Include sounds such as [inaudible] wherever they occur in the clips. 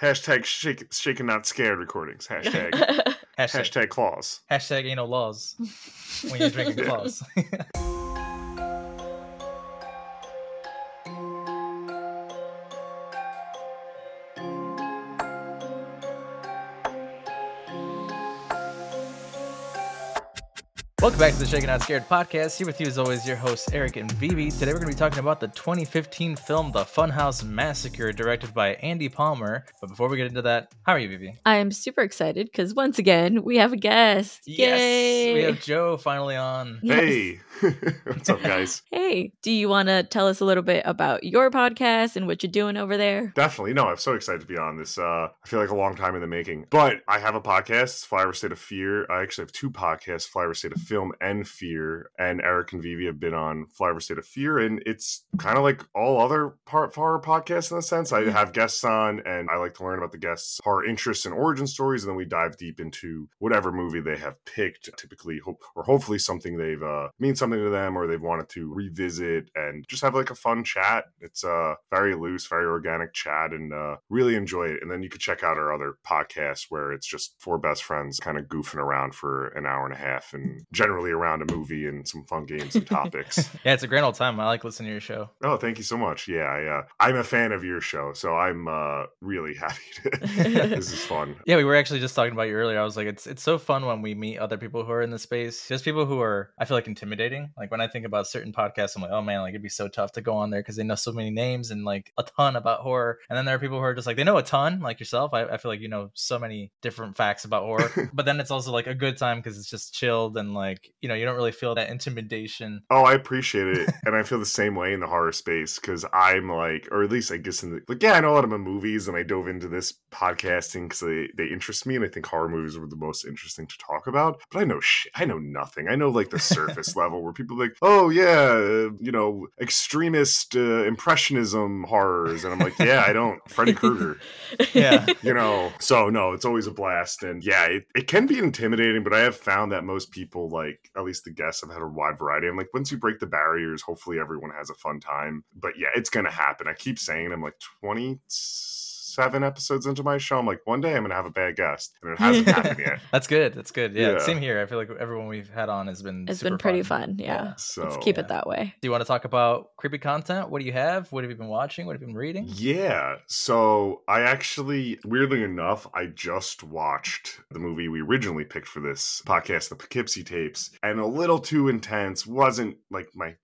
Hashtag shake, shaking not scared recordings. Hashtag [laughs] Hashtag, hashtag claws. hashtag ain't no laws when you're drinking [laughs] claws. [laughs] Welcome back to the Shaken Not Scared podcast. Here with you, as always, your hosts Eric and Vivi. Today, we're going to be talking about the 2015 film The Funhouse Massacre, directed by Andy Palmer. But before we get into that, how are you, Vivi? I'm super excited because once again we have a guest. Yay! we have Joe finally on. Yes. Hey, [laughs] what's up, guys? Hey, do you want to tell us a little bit about your podcast and what you're doing over there? Definitely. No, I'm so excited to be on this. Uh, I feel like a long time in the making. But I have a podcast, it's Flyover State of Fear. I actually have two podcasts, Flyover State of Film and Fear. And Eric and Vivi have been on Flyover State of Fear. And it's kind of like all other part horror podcasts in a sense. I have guests on and I like to learn about the guests' horror interests and origin stories. And then we dive deep into whatever movie they have picked, typically, hope, or hopefully something they've uh, means something to them or they've wanted to revisit and just have like a fun chat. It's uh, very loose, very organic chat and uh, really enjoy it. And then you could check out our other podcast where it's just four best friends kind of goofing around for an hour and a half and generally around a movie and some fun games and topics. [laughs] Yeah, it's a grand old time. I like listening to your show. Oh, thank you so much. Yeah, I, uh, I'm a fan of your show, so I'm uh, really [laughs] happy. To, [laughs] this is fun. Yeah, we were actually just talking about you earlier. I was like, it's it's so fun when we meet other people who are in the space. Just people who are, I feel like, intimidating. Like when I think about certain podcasts, I'm like, oh man, like it'd be so tough to go on there because they know so many names and like a ton about horror. And then there are people who are just like they know a ton, like yourself. I, I feel like you know so many different facts about horror. but then it's also like a good time because it's just chilled and like you know you don't really feel that intimidation. Oh, I appreciate it, and I feel the same way in the horror space because I'm like, or at least I guess in the like, yeah, I know a lot about movies, and I dove into this podcasting because they they interest me, and I think horror movies were the most interesting to talk about. But I know shit, I know nothing. I know like the surface [laughs] level where people are like, oh yeah, uh, you know, extremist uh, impressionism horrors, and I'm like, yeah, I don't. Freddy Krueger, Yeah. [laughs] you know. So no, it's always a blast, and yeah, it, it can be intimidating, but I have found that most people like at least the guests have had a wide variety. I'm like, once you break the barriers, hopefully everyone has a fun time. But yeah, it's gonna happen. I keep saying I'm like 27 episodes into my show. I'm like, one day I'm gonna have a bad guest, and it hasn't [laughs] happened yet. That's good. That's good. Yeah, Yeah. Same here. I feel like everyone we've had on has been. It's super been pretty fun. Yeah. Yeah. So Let's keep yeah. it that way. Do you want to talk about creepy content? What do you have? What have you been watching? What have you been reading? Yeah. So I actually, weirdly enough, I just watched the movie we originally picked for this podcast, the Poughkeepsie tapes, and a little too intense. Wasn't like my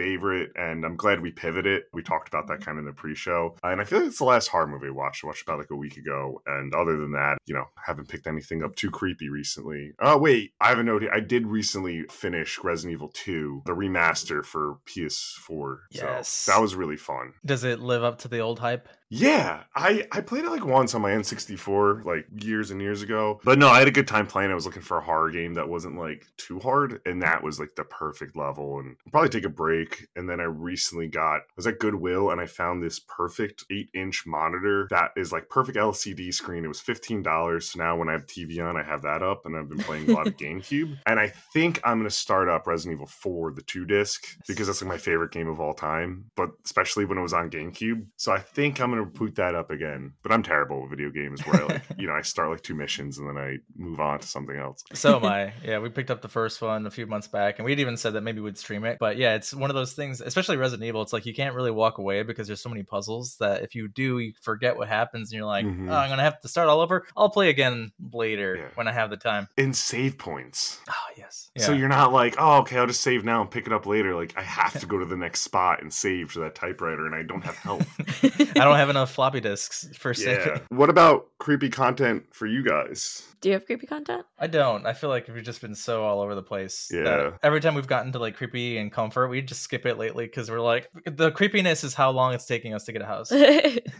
favorite, and I'm glad we pivoted. We talked about that mm-hmm. kind of in the pre-show, and I feel like it's the last horror movie I watched. I watched about like a week ago, and other than that, you know, haven't picked anything up too creepy recently. Oh wait, I have a note. here. I did recently finish Resident Evil 2, the remaster for PS4. Yes. So that was really fun. Does it live up to the old hype? Yeah, I I played it like once on my N64 like years and years ago. But no, I had a good time playing. I was looking for a horror game that wasn't like too hard, and that was like the perfect level. And I'll probably take a break. And then I recently got I was at Goodwill and I found this perfect eight inch monitor that is like perfect LCD screen. It was fifteen dollars. So now when I have TV on, I have that up, and I've been playing a lot of [laughs] GameCube. And I think I'm gonna start up Resident Evil 4, the two disc, because that's like my favorite game of all time. But especially when it was on GameCube. So I think I'm gonna boot that up again. But I'm terrible with video games where I like, [laughs] you know, I start like two missions and then I move on to something else. So am I. [laughs] Yeah, we picked up the first one a few months back, and we'd even said that maybe we'd stream it. But yeah, it's one of those things, especially Resident Evil. It's like you can't really walk away because there's so many puzzles that if you do, you forget what happens, and you're like, Mhm. oh, I'm gonna have to start all over. I'll play again later Yeah. when I have the time. And save points. Oh yes. So you're not like, oh, okay, I'll just save now and pick it up later. Like I have to go to the next spot and save to that typewriter, and I don't have health. [laughs] I don't have enough floppy disks for yeah. saving. What about creepy content for you guys? Do you have creepy content? I don't. I feel like we've just been so all over the place. that Yeah. every time we've gotten to like creepy and comfort, we just skip it lately because we're like, the creepiness is how long it's taking us to get a house. [laughs]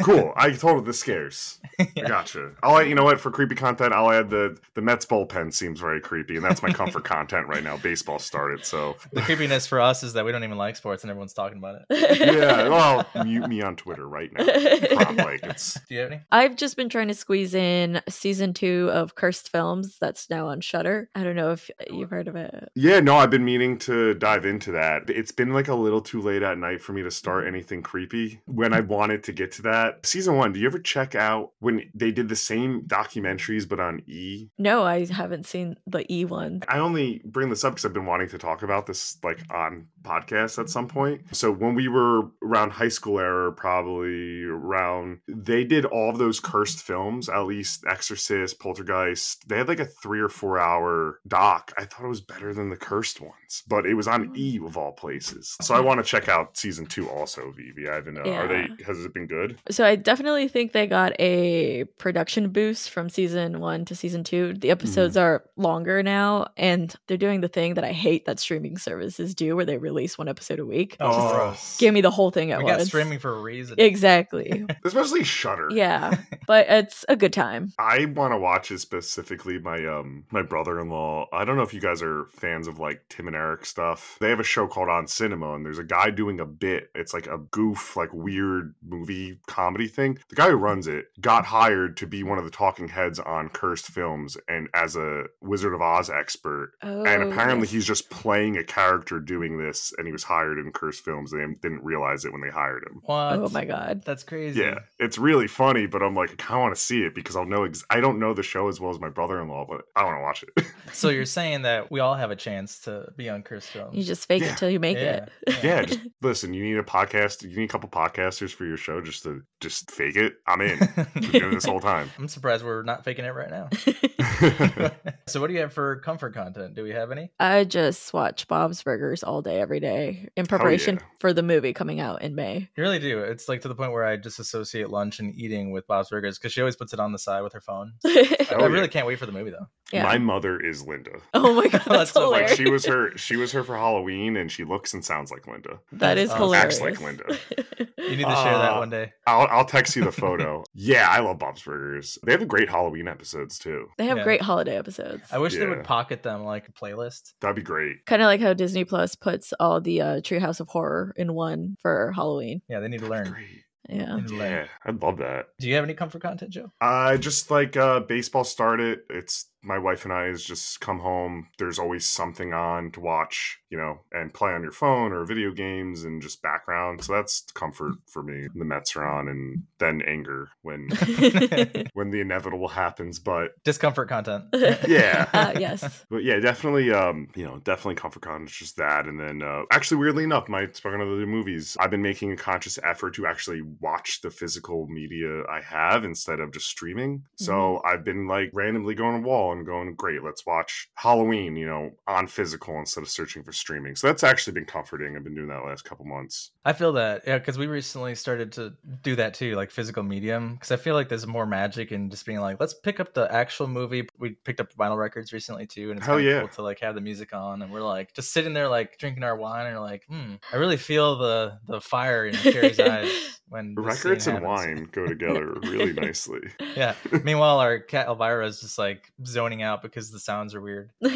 Cool. I told the scares. I [laughs] Yeah. gotcha. I'll add, you know what for creepy content, I'll add the the Mets bullpen seems very creepy, and that's my comfort [laughs] content right now. Baseball started, so The creepiness for us is that we don't even like sports and everyone's talking about it. yeah. Well, mute me on Twitter right now. prop like it's Do you have any? I've just been trying to squeeze in season two of Cursed Films that's now on Shudder. I don't know if you've heard of it. Yeah, no, I've been meaning to dive into that. It's been like a little too late at night for me to start mm-hmm. anything creepy when I wanted to get to that. Season one, do you ever check out when they did the same documentaries but on E? No, I haven't seen the E one. I only bring this up because I've been wanting to talk about this like on podcasts at some mm-hmm. point. So when we were around high school era, probably around, they did all of those cursed films, at least Exorcist, Poltergeist. They had like a three or four hour doc. I thought it was better than the cursed ones, but it was on E of all places. So I want to check out season two also, Vivi. I haven't, uh, are they, has it been good? So I definitely think they got a production boost from season one to season two. The episodes are longer now, and they're doing the thing that I hate that streaming services do, where they release one episode a week. Oh. Give me the whole thing at we once. got streaming for a reason. Exactly. [laughs] Especially Shudder. yeah, but it's a good time. I want to watch it specifically. My um my brother in law. I don't know if you guys are fans of like Tim and Eric stuff. They have a show called On Cinema, and there's a guy doing a bit. It's like a goof, like weird movie comedy thing. The guy who runs it got hired to be one of the talking heads on cursed films and as a Wizard of Oz expert. Oh, and apparently yes. he's just playing a character doing this, and he was hired in cursed films. They didn't realize it when they hired him. What? Oh my god. That's crazy. Yeah, it's really funny, but I'm like, I kind of want to see it because I'll know. Ex- I don't know the show as well as my brother-in-law, but I don't want to watch it. [laughs] So you're saying that we all have a chance to be on Cursed Films? You just fake Yeah. it till you make yeah. it. yeah, just listen. You need a podcast. You need a couple podcasters for your show just to just fake it. I'm in. Been doing this whole time. [laughs] I'm surprised we're not faking it right now. [laughs] so what do you have for comfort content? Do we have any? I just watch Bob's Burgers all day, every day in preparation yeah. for the movie coming out in May. You really do. It's like to the point where I just associate lunch and eating with Bob's Burgers because she always puts it on the side with her phone. I, Oh, I really yeah. Can't wait for the movie though. yeah. My mother is Linda. [laughs] oh my god, [laughs] That's that's so Like hilarious. she was her. She was her for Halloween, and she looks and sounds like Linda. that is Awesome. hilarious. Acts like Linda. [laughs] You need to share that Uh, one day. I'll I'll text you the photo. yeah, I love Bob's Burgers. They have great Halloween episodes too. they have Yeah. great holiday episodes. I wish they would pocket them like a playlist. That'd be great. Kind of like how Disney Plus puts all the uh, Treehouse of Horror in one for Halloween. Yeah, they need to learn. Great. Yeah. They need to learn. Yeah, I'd love that. Do you have any comfort content, Joe? I just like uh baseball started. It's my wife and I is just come home. There's always something on to watch, you know, and play on your phone or video games and just background. So that's comfort for me. The Mets are on and then anger when [laughs] [laughs] when the inevitable happens. But Discomfort content. [laughs] Yeah. uh, yes. but yeah, definitely um, you know, definitely comfort content. is just that. And then uh actually weirdly enough, my speaking of the movies, I've been making a conscious effort to actually watch the physical media I have instead of just streaming. So I've been like randomly going to wall and going, Great, let's watch Halloween, you know, on physical instead of searching for streaming. So that's actually been comforting. I've been doing that last couple months. I feel that, yeah, because we recently started to do that too, like physical medium. Because I feel like there's more magic in just being like, let's pick up the actual movie. We picked up vinyl records recently too, and it's Hell kinda yeah. cool to like have the music on, and we're like just sitting there like drinking our wine, and like, hmm, I really feel the the fire in Carrie's [laughs] eyes when Records and happens. wine go [laughs] together really nicely. Yeah. Meanwhile, our cat Elvira is just like zoning out because the sounds are weird. [laughs] I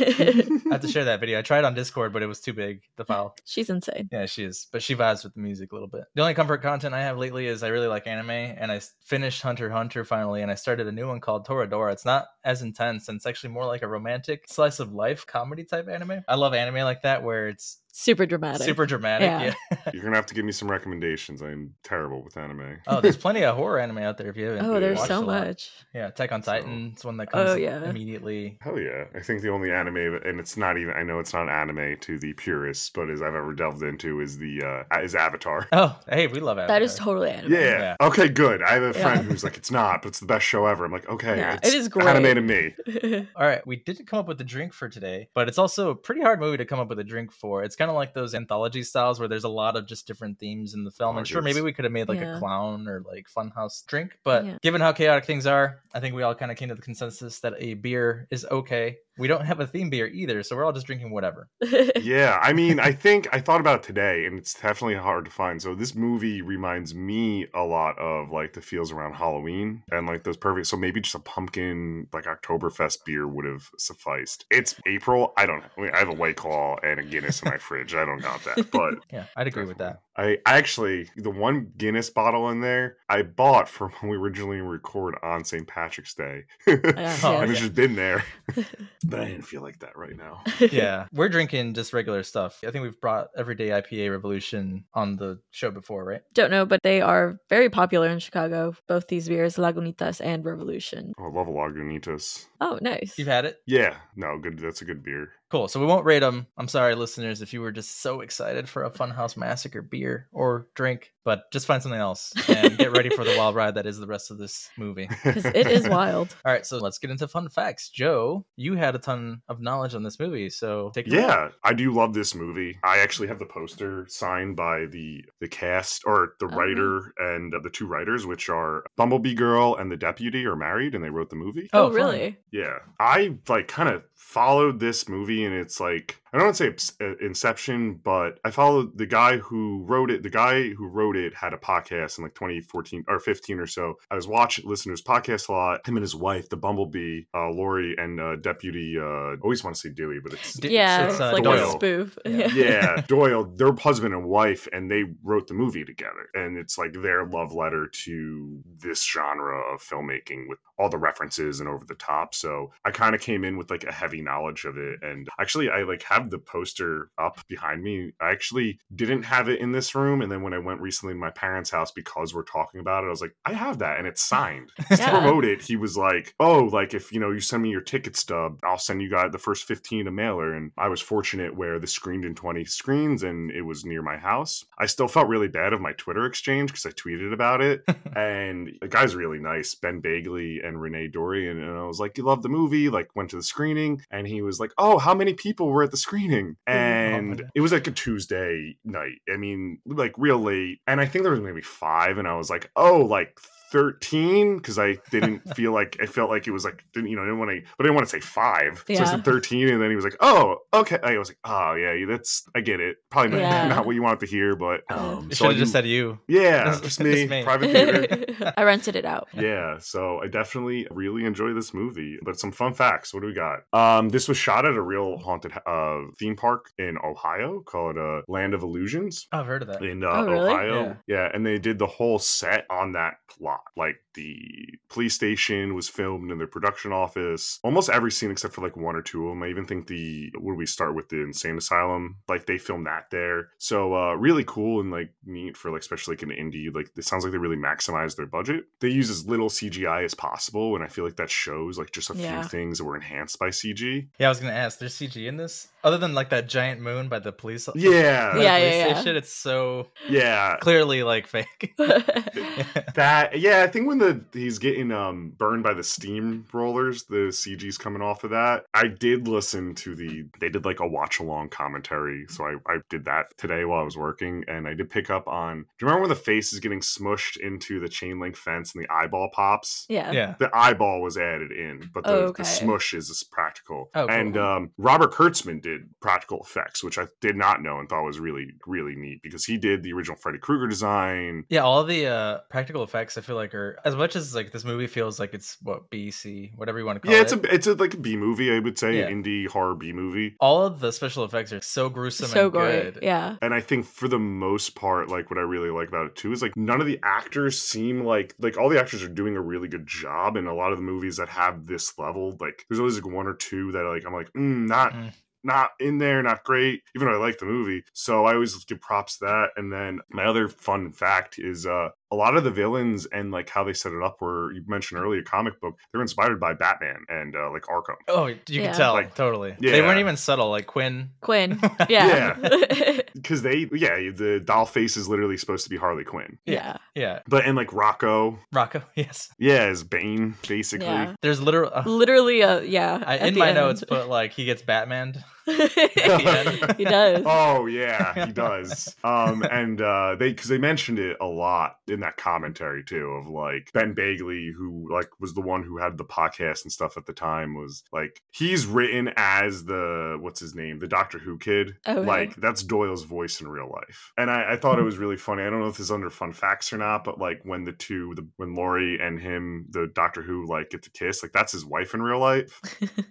have to share that video. I tried on Discord, but it was too big. The [laughs] file. She's insane. Yeah, she is, but she vibes with the music a little bit. The only comfort content I have lately is I really like anime, and I finished Hunter Hunter finally, and I started a new one called Toradora. It's not as intense, and it's actually more like a romantic slice of life comedy type anime. I love anime like that where it's Super dramatic. super dramatic. Yeah. Yeah. You're gonna have to give me some recommendations. I'm terrible with anime. [laughs] oh, there's plenty of horror anime out there if you haven't. Oh, there's watched so much. Yeah, Attack on So- Titan. It's one that comes Oh, yeah. immediately. Hell yeah. I think the only anime, and it's not even, I know it's not anime to the purists, but as I've ever delved into is the, uh, is Avatar. [laughs] Oh, hey, we love Avatar. That is totally anime. Yeah. Yeah. Okay, good. I have a friend Yeah. who's like, it's not, but it's the best show ever. I'm like, okay, Yeah, it's it is great. anime to me. [laughs] All right, we didn't come up with a drink for today, but it's also a pretty hard movie to come up with a drink for. It's kind of like those anthology styles where there's a lot of just different themes in the film. and sure, maybe we could have made like Yeah. a clown or like funhouse drink, but Yeah. given how chaotic things are, I think we all kind of came to the consensus that a beer is okay. We don't have a theme beer either, so we're all just drinking whatever. [laughs] Yeah. I mean, I think I thought about it today, and it's definitely hard to find. So this movie reminds me a lot of like the feels around Halloween and like those perfect. So maybe just a pumpkin, like Oktoberfest beer would have sufficed. It's April. I don't know. I, I have a White Claw and a Guinness in my fridge. Fridge. I don't got that, but [laughs] Yeah, I'd agree with that. I, I actually the one Guinness bottle in there I bought from [laughs] when we originally record on St. Patrick's Day, [laughs] oh, Yeah, Oh, and yeah. it's just been there. but I didn't feel like that right now. Yeah, we're drinking just regular stuff. I think we've brought Everyday IPA Revolution on the show before, right? Don't know, but they are very popular in Chicago. Both these beers, Lagunitas and Revolution. Oh, I love Lagunitas. Oh, nice. You've had it? Yeah, no, good. That's a good beer. Cool. So we won't rate them. I'm sorry, listeners, if you were just so excited for a Funhouse Massacre beer or drink, but just find something else and get ready for the [laughs] wild ride that is the rest of this movie. Because it is [laughs] wild. All right, so let's get into fun facts. Joe, you had a ton of knowledge on this movie, so take it away. Yeah, I do love this movie. I actually have the poster signed by the the cast or the Oh, writer and uh, the two writers, which are Bumblebee Girl and the deputy, are married and they wrote the movie. Oh, Oh, fun. really? Yeah, I like kind of followed this movie, and it's like I don't want to say uh, Inception, but I followed the guy who wrote it. The guy who wrote it had a podcast in like 2014 or 15 or so. I was watching, listeners podcast a lot. Him and his wife, the Bumblebee, uh, Lori, and uh, Deputy. Uh, I always want to say Dewey, but it's D- Yeah, it's, it's, uh, like Doyle. a spoof. [laughs] Yeah. yeah, Doyle, their husband and wife, and they wrote the movie together. And it's like their love letter to this genre of filmmaking with all the references and over the top. So I kind of came in with like a heavy knowledge of it. And actually, I like have the poster up behind me. I actually didn't have it in this room. And then when I went recently to my parents' house because we're talking about it, I was like, I have that and it's [laughs] signed. to promote it, he was like, "Oh, like if you know you send me your ticket stub, I'll send you guys the first fifteen a mailer." And I was fortunate where the screened in twenty screens, and it was near my house. I still felt really bad of my Twitter exchange because I tweeted about it, [laughs] and the guy's really nice, Ben Begley and Renee Dorian, and I was like, "You love the movie?" Like went to the screening, and he was like, "Oh, how many people were at the screening?" [laughs] And it was like a Tuesday night. I mean, like real late, and I think there was maybe five, and I was like, "Oh, like." 13 because I didn't [laughs] feel like I felt like it was like didn't you know I didn't want to but I didn't want to say five so I said 13 and then he was like oh okay I was like oh yeah that's I get it probably not, Yeah. not what you want to hear but um You so should I have just do- said you. yeah This- just this [laughs] me me. private theater [laughs] I rented it out. yeah so i definitely really enjoy this movie but some fun facts what do we got um this was shot at a real haunted uh theme park in ohio called uh land of illusions Oh, I've heard of that. in uh, Oh, really? ohio yeah. and they did the whole set on that plot like the police station was filmed in their production office almost every scene except for like one or two of them i even think the where we start with the insane asylum like they filmed that there so uh really cool and like neat for like especially like an indie like it sounds like they really maximized their budget they use as little cgi as possible and i feel like that shows like just a Yeah. few things that were enhanced by cg Yeah, I was gonna ask. There's CG in this, other than like that giant moon by the police. by yeah police Yeah, yeah, yeah. station, It's so yeah clearly like fake. [laughs] [laughs] That yeah, I think when the he's getting um burned by the steam rollers, the CG's coming off of that. I did listen to the they did like a watch along commentary, so I I did that today while I was working, and I did pick up on. Do you remember when the face is getting smushed into the chain link fence and the eyeball pops? yeah. yeah. The eyeball was added in, but the, Oh, the smush is practical. Oh, cool. And um, Robert Kurtzman did practical effects, which I did not know and thought was really, really neat because he did the original Freddy Krueger design. Yeah, all the uh, practical effects I feel like are as much as like this movie feels like it's what B C whatever you want to call it. Yeah, it. it's a it's a like a B movie, I would say, Yeah. indie horror B movie. all of the special effects are so gruesome So and great. good. Yeah. And I think for the most part, like what I really like about it too is like none of the actors seem like like all the actors are doing a really good job. And a lot of the movies that have this level, like there's always like one or two that like I'm like, mm, not Mm. not in there, not great, even though I like the movie. So I always give props to that. And then my other fun fact is uh a lot of the villains and like how they set it up were you mentioned earlier comic book they were inspired by batman and uh, like arkham Oh, you Yeah. can tell Like, totally. yeah. They weren't even subtle. Like Quinn. Quinn. [laughs] Yeah. because [laughs] they yeah the doll face is literally supposed to be harley quinn yeah. Yeah, but and like rocco Rocco. [laughs] Yes. yeah is bane basically Yeah. There's literal. Uh, Literally, uh, yeah. I, at in my end. notes, put like he gets Batman. [laughs] [laughs] he does. oh yeah he [laughs] does. Um and uh they because they mentioned it a lot in that commentary too of like ben begley who like was the one who had the podcast and stuff at the time was like he's written as the what's his name the doctor who kid. Okay. like that's doyle's voice in real life. And I, I thought it was really funny. I don't know if this is under fun facts or not but like when the two the, when Laurie and him the doctor who like get to kiss like that's his wife in real life.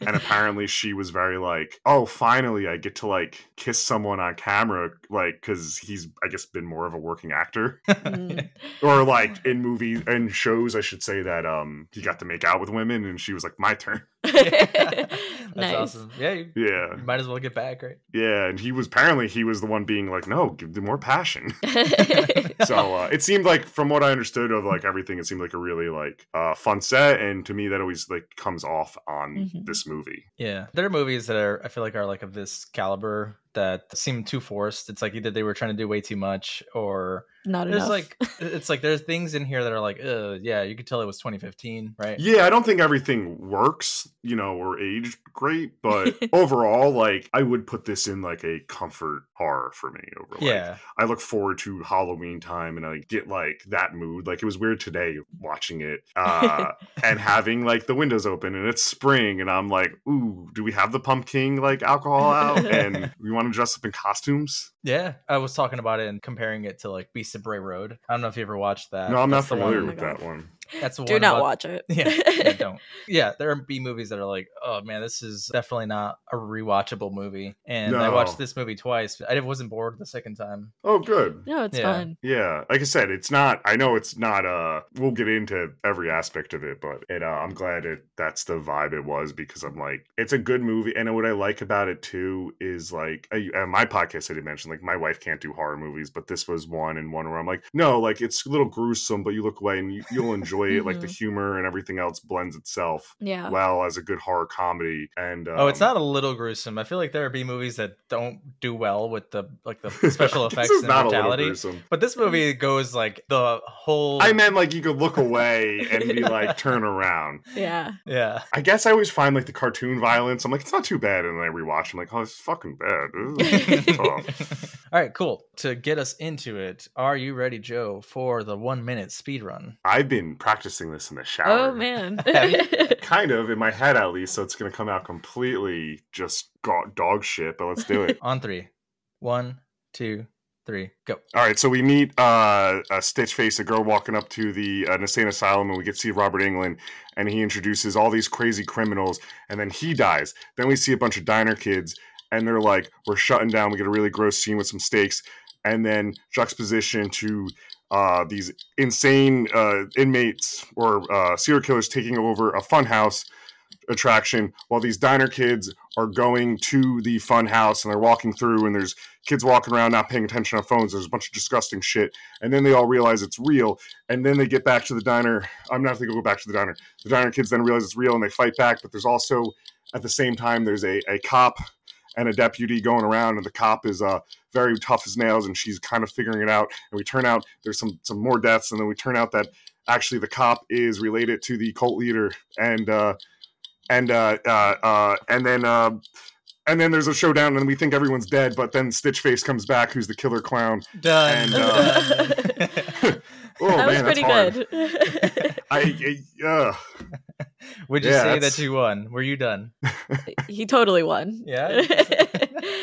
And apparently she was very like oh finally I get to like kiss someone on camera, like because he's I guess been more of a working actor, [laughs] Mm. [laughs] or like in movies and shows I should say that um he got to make out with women, and she was like my turn. [laughs] That's nice. awesome. Yeah, you, Yeah, you might as well get back, right? yeah, and he was apparently he was the one being like, no, give them more passion. [laughs] [laughs] so uh, it seemed like from what i understood of like everything it seemed like a really like uh fun set and to me that always like comes off on Mhm. this movie Yeah, there are movies that are I feel like are like of this caliber that seem too forced. It's like either they were trying to do way too much, or Not there's enough. like it's like there's things in here that are like, uh, yeah, you could tell it was 2015, right? yeah i don't think everything works you know or aged great but [laughs] overall like i would put this in like a comfort horror for me over like Yeah, i look forward to halloween time and i get like that mood like it was weird today watching it uh [laughs] and having like the windows open and it's spring and I'm like, ooh, do we have the pumpkin like alcohol out and [laughs] we want to dress up in costumes? yeah. I was talking about it and comparing it to like Beast of Bray Road. I don't know if you ever watched that. no, I'm not That's the familiar one- with Oh that one. That's the Do not about- watch it. Yeah, yeah, [laughs] don't. Yeah, there are B movies that are like, oh man, this is definitely not a rewatchable movie. And I watched this movie twice. But I wasn't bored the second time. Oh, good. no, it's Yeah. fun. Yeah, like I said, it's not. I know it's not. Uh, we'll get into every aspect of it, but it. Uh, I'm glad it. That's the vibe it was because I'm like, it's a good movie, and what I like about it too is like, I, uh, my podcast I did mention like my wife can't do horror movies, but this was one and one where I'm like, no, like it's a little gruesome, but you look away and you, you'll enjoy [laughs] it. Like the humor and everything else blends itself Yeah. well as a good horror comedy. And oh, it's um, not a little gruesome. I feel like there are B movies that don't do well with the like the [laughs] special effects and not a little gruesome. But this movie goes like the whole. I meant like you could look away and be [laughs] like turn around. Yeah. yeah. I guess I always find like the cartoon violence. I'm like, it's not too bad, and then I rewatch. I'm like, oh, it's fucking bad. This is [laughs] tough. All right, cool. To get us into it, are you ready, Joe, for the one minute speed run? I've been practicing this in the shower. Oh [laughs] man. [laughs] [laughs] Kind of in my head at least, so it's gonna come out completely just go- dog shit. But let's do it. On three. One, two, three, go. All right, so we meet uh, a Stitch Face, a girl walking up to the uh, insane asylum, and we get to see Robert Englund, and he introduces all these crazy criminals, and then he dies. Then we see a bunch of diner kids, and they're like, "We're shutting down." We get a really gross scene with some steaks, and then juxtaposition to uh, these insane uh, inmates or uh, serial killers taking over a funhouse attraction, while these diner kids are going to the funhouse and they're walking through, and there's kids walking around not paying attention on phones. There's a bunch of disgusting shit. And then they all realize it's real. And then they get back to the diner. I'm not going to go back to the diner. The diner kids then realize it's real and they fight back. But there's also, at the same time, there's a, a cop and a deputy going around. And the cop is uh, very tough as nails and she's kind of figuring it out. And we turn out there's some, some more deaths. And then we turn out that actually the cop is related to the cult leader. And, uh, and, uh, uh, uh, and then, uh, and then there's a showdown, and we think everyone's dead. But then Stitch Face comes back, who's the killer clown. Done. And, uh, Done. [laughs] [laughs] [laughs] Oh that was pretty good. [laughs] I, I uh, [laughs] Would you Yeah, say that's- that you won? Were you done? [laughs] he totally won. Yeah?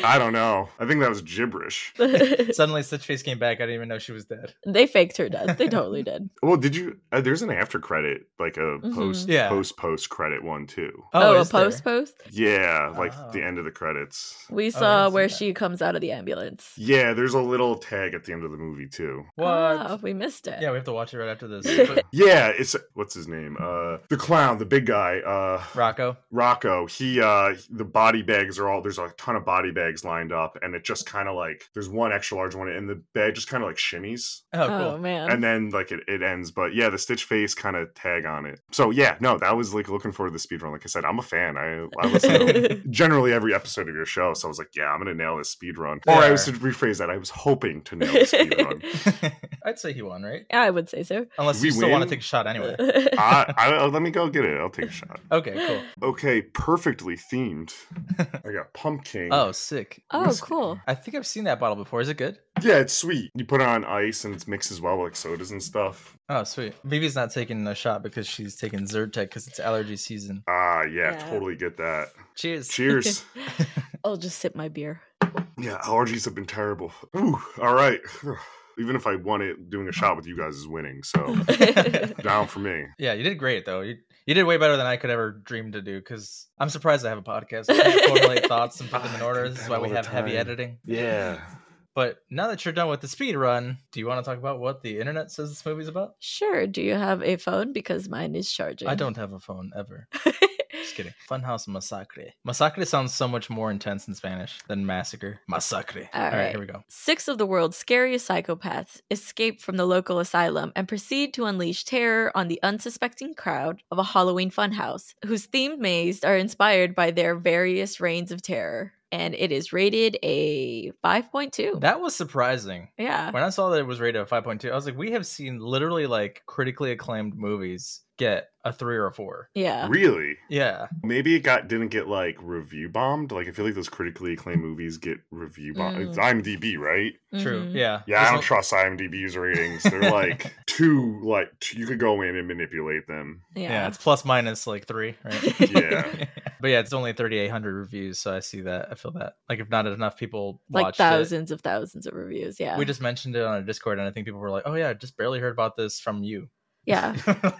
I don't know. I think that was gibberish. Suddenly, Stitch Face came back. I didn't even know she was dead. they faked her death. They totally did. Well, did you? Uh, there's an after credit, like a Mhm. post, Yeah. post, post credit one too. Oh, a is there? post post. Yeah, like Oh. the end of the credits. We saw didn't see where that. she comes out of the ambulance. Yeah, there's a little tag at the end of the movie too. What? Oh, we missed it. Yeah, we have to watch it right after this. [laughs] But Yeah, it's what's his name? Uh, the clown, the big guy. Uh, Rocco. Rocco, he uh the body bags are all there's a ton of body bags lined up and it just kind of like there's one extra large one and the bag just kind of like shimmies Oh, Oh, man. and then like it, it ends but yeah the stitch face kind of tag on it so yeah no that was like looking forward to the speed run like i said i'm a fan i, I listen [laughs] generally every episode of your show so i was like yeah i'm gonna nail this speed run or i was to rephrase that i was hoping to nail the [laughs] speed run I'd say he won, right? I would say so. Unless We you still want to take a shot anyway. [laughs] I, I, uh, let me go get it i'll take a shot Okay, cool. okay perfectly themed i got pumpkin Oh, sick. oh, Whiskey. cool. I think I've seen that bottle before. Is it good? Yeah, it's sweet. You put it on ice and it's mixed as well with like sodas and stuff. Oh, sweet. Vivi's not taking a shot because she's taking Zyrtec because it's allergy season. Ah, yeah, Yeah. totally get that. Cheers. Cheers. [laughs] I'll just sip my beer. yeah, allergies have been terrible. Ooh, all right. [sighs] even if I won it, doing a shot with you guys is winning. So [laughs] down for me. Yeah, you did great though. You you did way better than I could ever dream to do. Because I'm surprised I have a podcast. I can't formulate [laughs] thoughts and put them in order. This is why we the have heavy editing. Yeah. But now that you're done with the speed run, do you want to talk about what the internet says this movie's about? sure. Do you have a phone? Because mine is charging. I don't have a phone ever. [laughs] Just kidding. Funhouse Massacre. Massacre sounds so much more intense in Spanish than massacre. Massacre. All All right, right. here we go. Six of the world's scariest psychopaths escape from the local asylum and proceed to unleash terror on the unsuspecting crowd of a Halloween funhouse, whose themed mazes are inspired by their various reigns of terror. And it is rated a 5.2. That was surprising. yeah. When I saw that it was rated a 5.2, I was like, we have seen literally like critically acclaimed movies get a three or a four. Yeah. Really? Yeah. Maybe it got didn't get like review bombed. Like I feel like those critically acclaimed [laughs] movies get review bombed. Mm. It's IMDb, right? True. Mhm. Yeah. Yeah, I don't no- trust IMDb's ratings. They're [laughs] like too like t- you could go in and manipulate them. Yeah. Yeah. it's plus minus like three, right? [laughs] Yeah. but yeah, it's only 3,800 reviews, so I see that. I feel that. Like, if not enough people like watched it. thousands of thousands of reviews. Yeah. We just mentioned it on our Discord, and I think people were like, "Oh yeah, I just barely heard about this from you." Yeah. [laughs]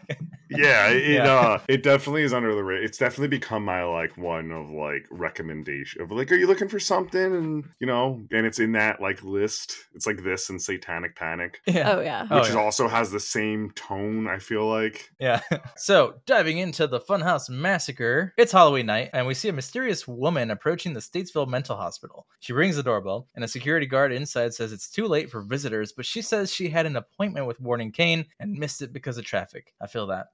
Yeah, [laughs] it Yeah. uh it definitely is under the radar. It's definitely become my like one of like recommendation of like, are you looking for something? And you know, and it's in that like list. It's like this and Satanic Panic, yeah. Oh yeah. Oh, which is yeah. also has the same tone. I feel like. Yeah. [laughs] So, diving into the Funhouse Massacre, it's Halloween night, and we see a mysterious woman approaching the Statesville Mental Hospital. She rings the doorbell, and a security guard inside says it's too late for visitors, but she says she had an appointment with Warden Kane and missed it because of traffic. I feel that.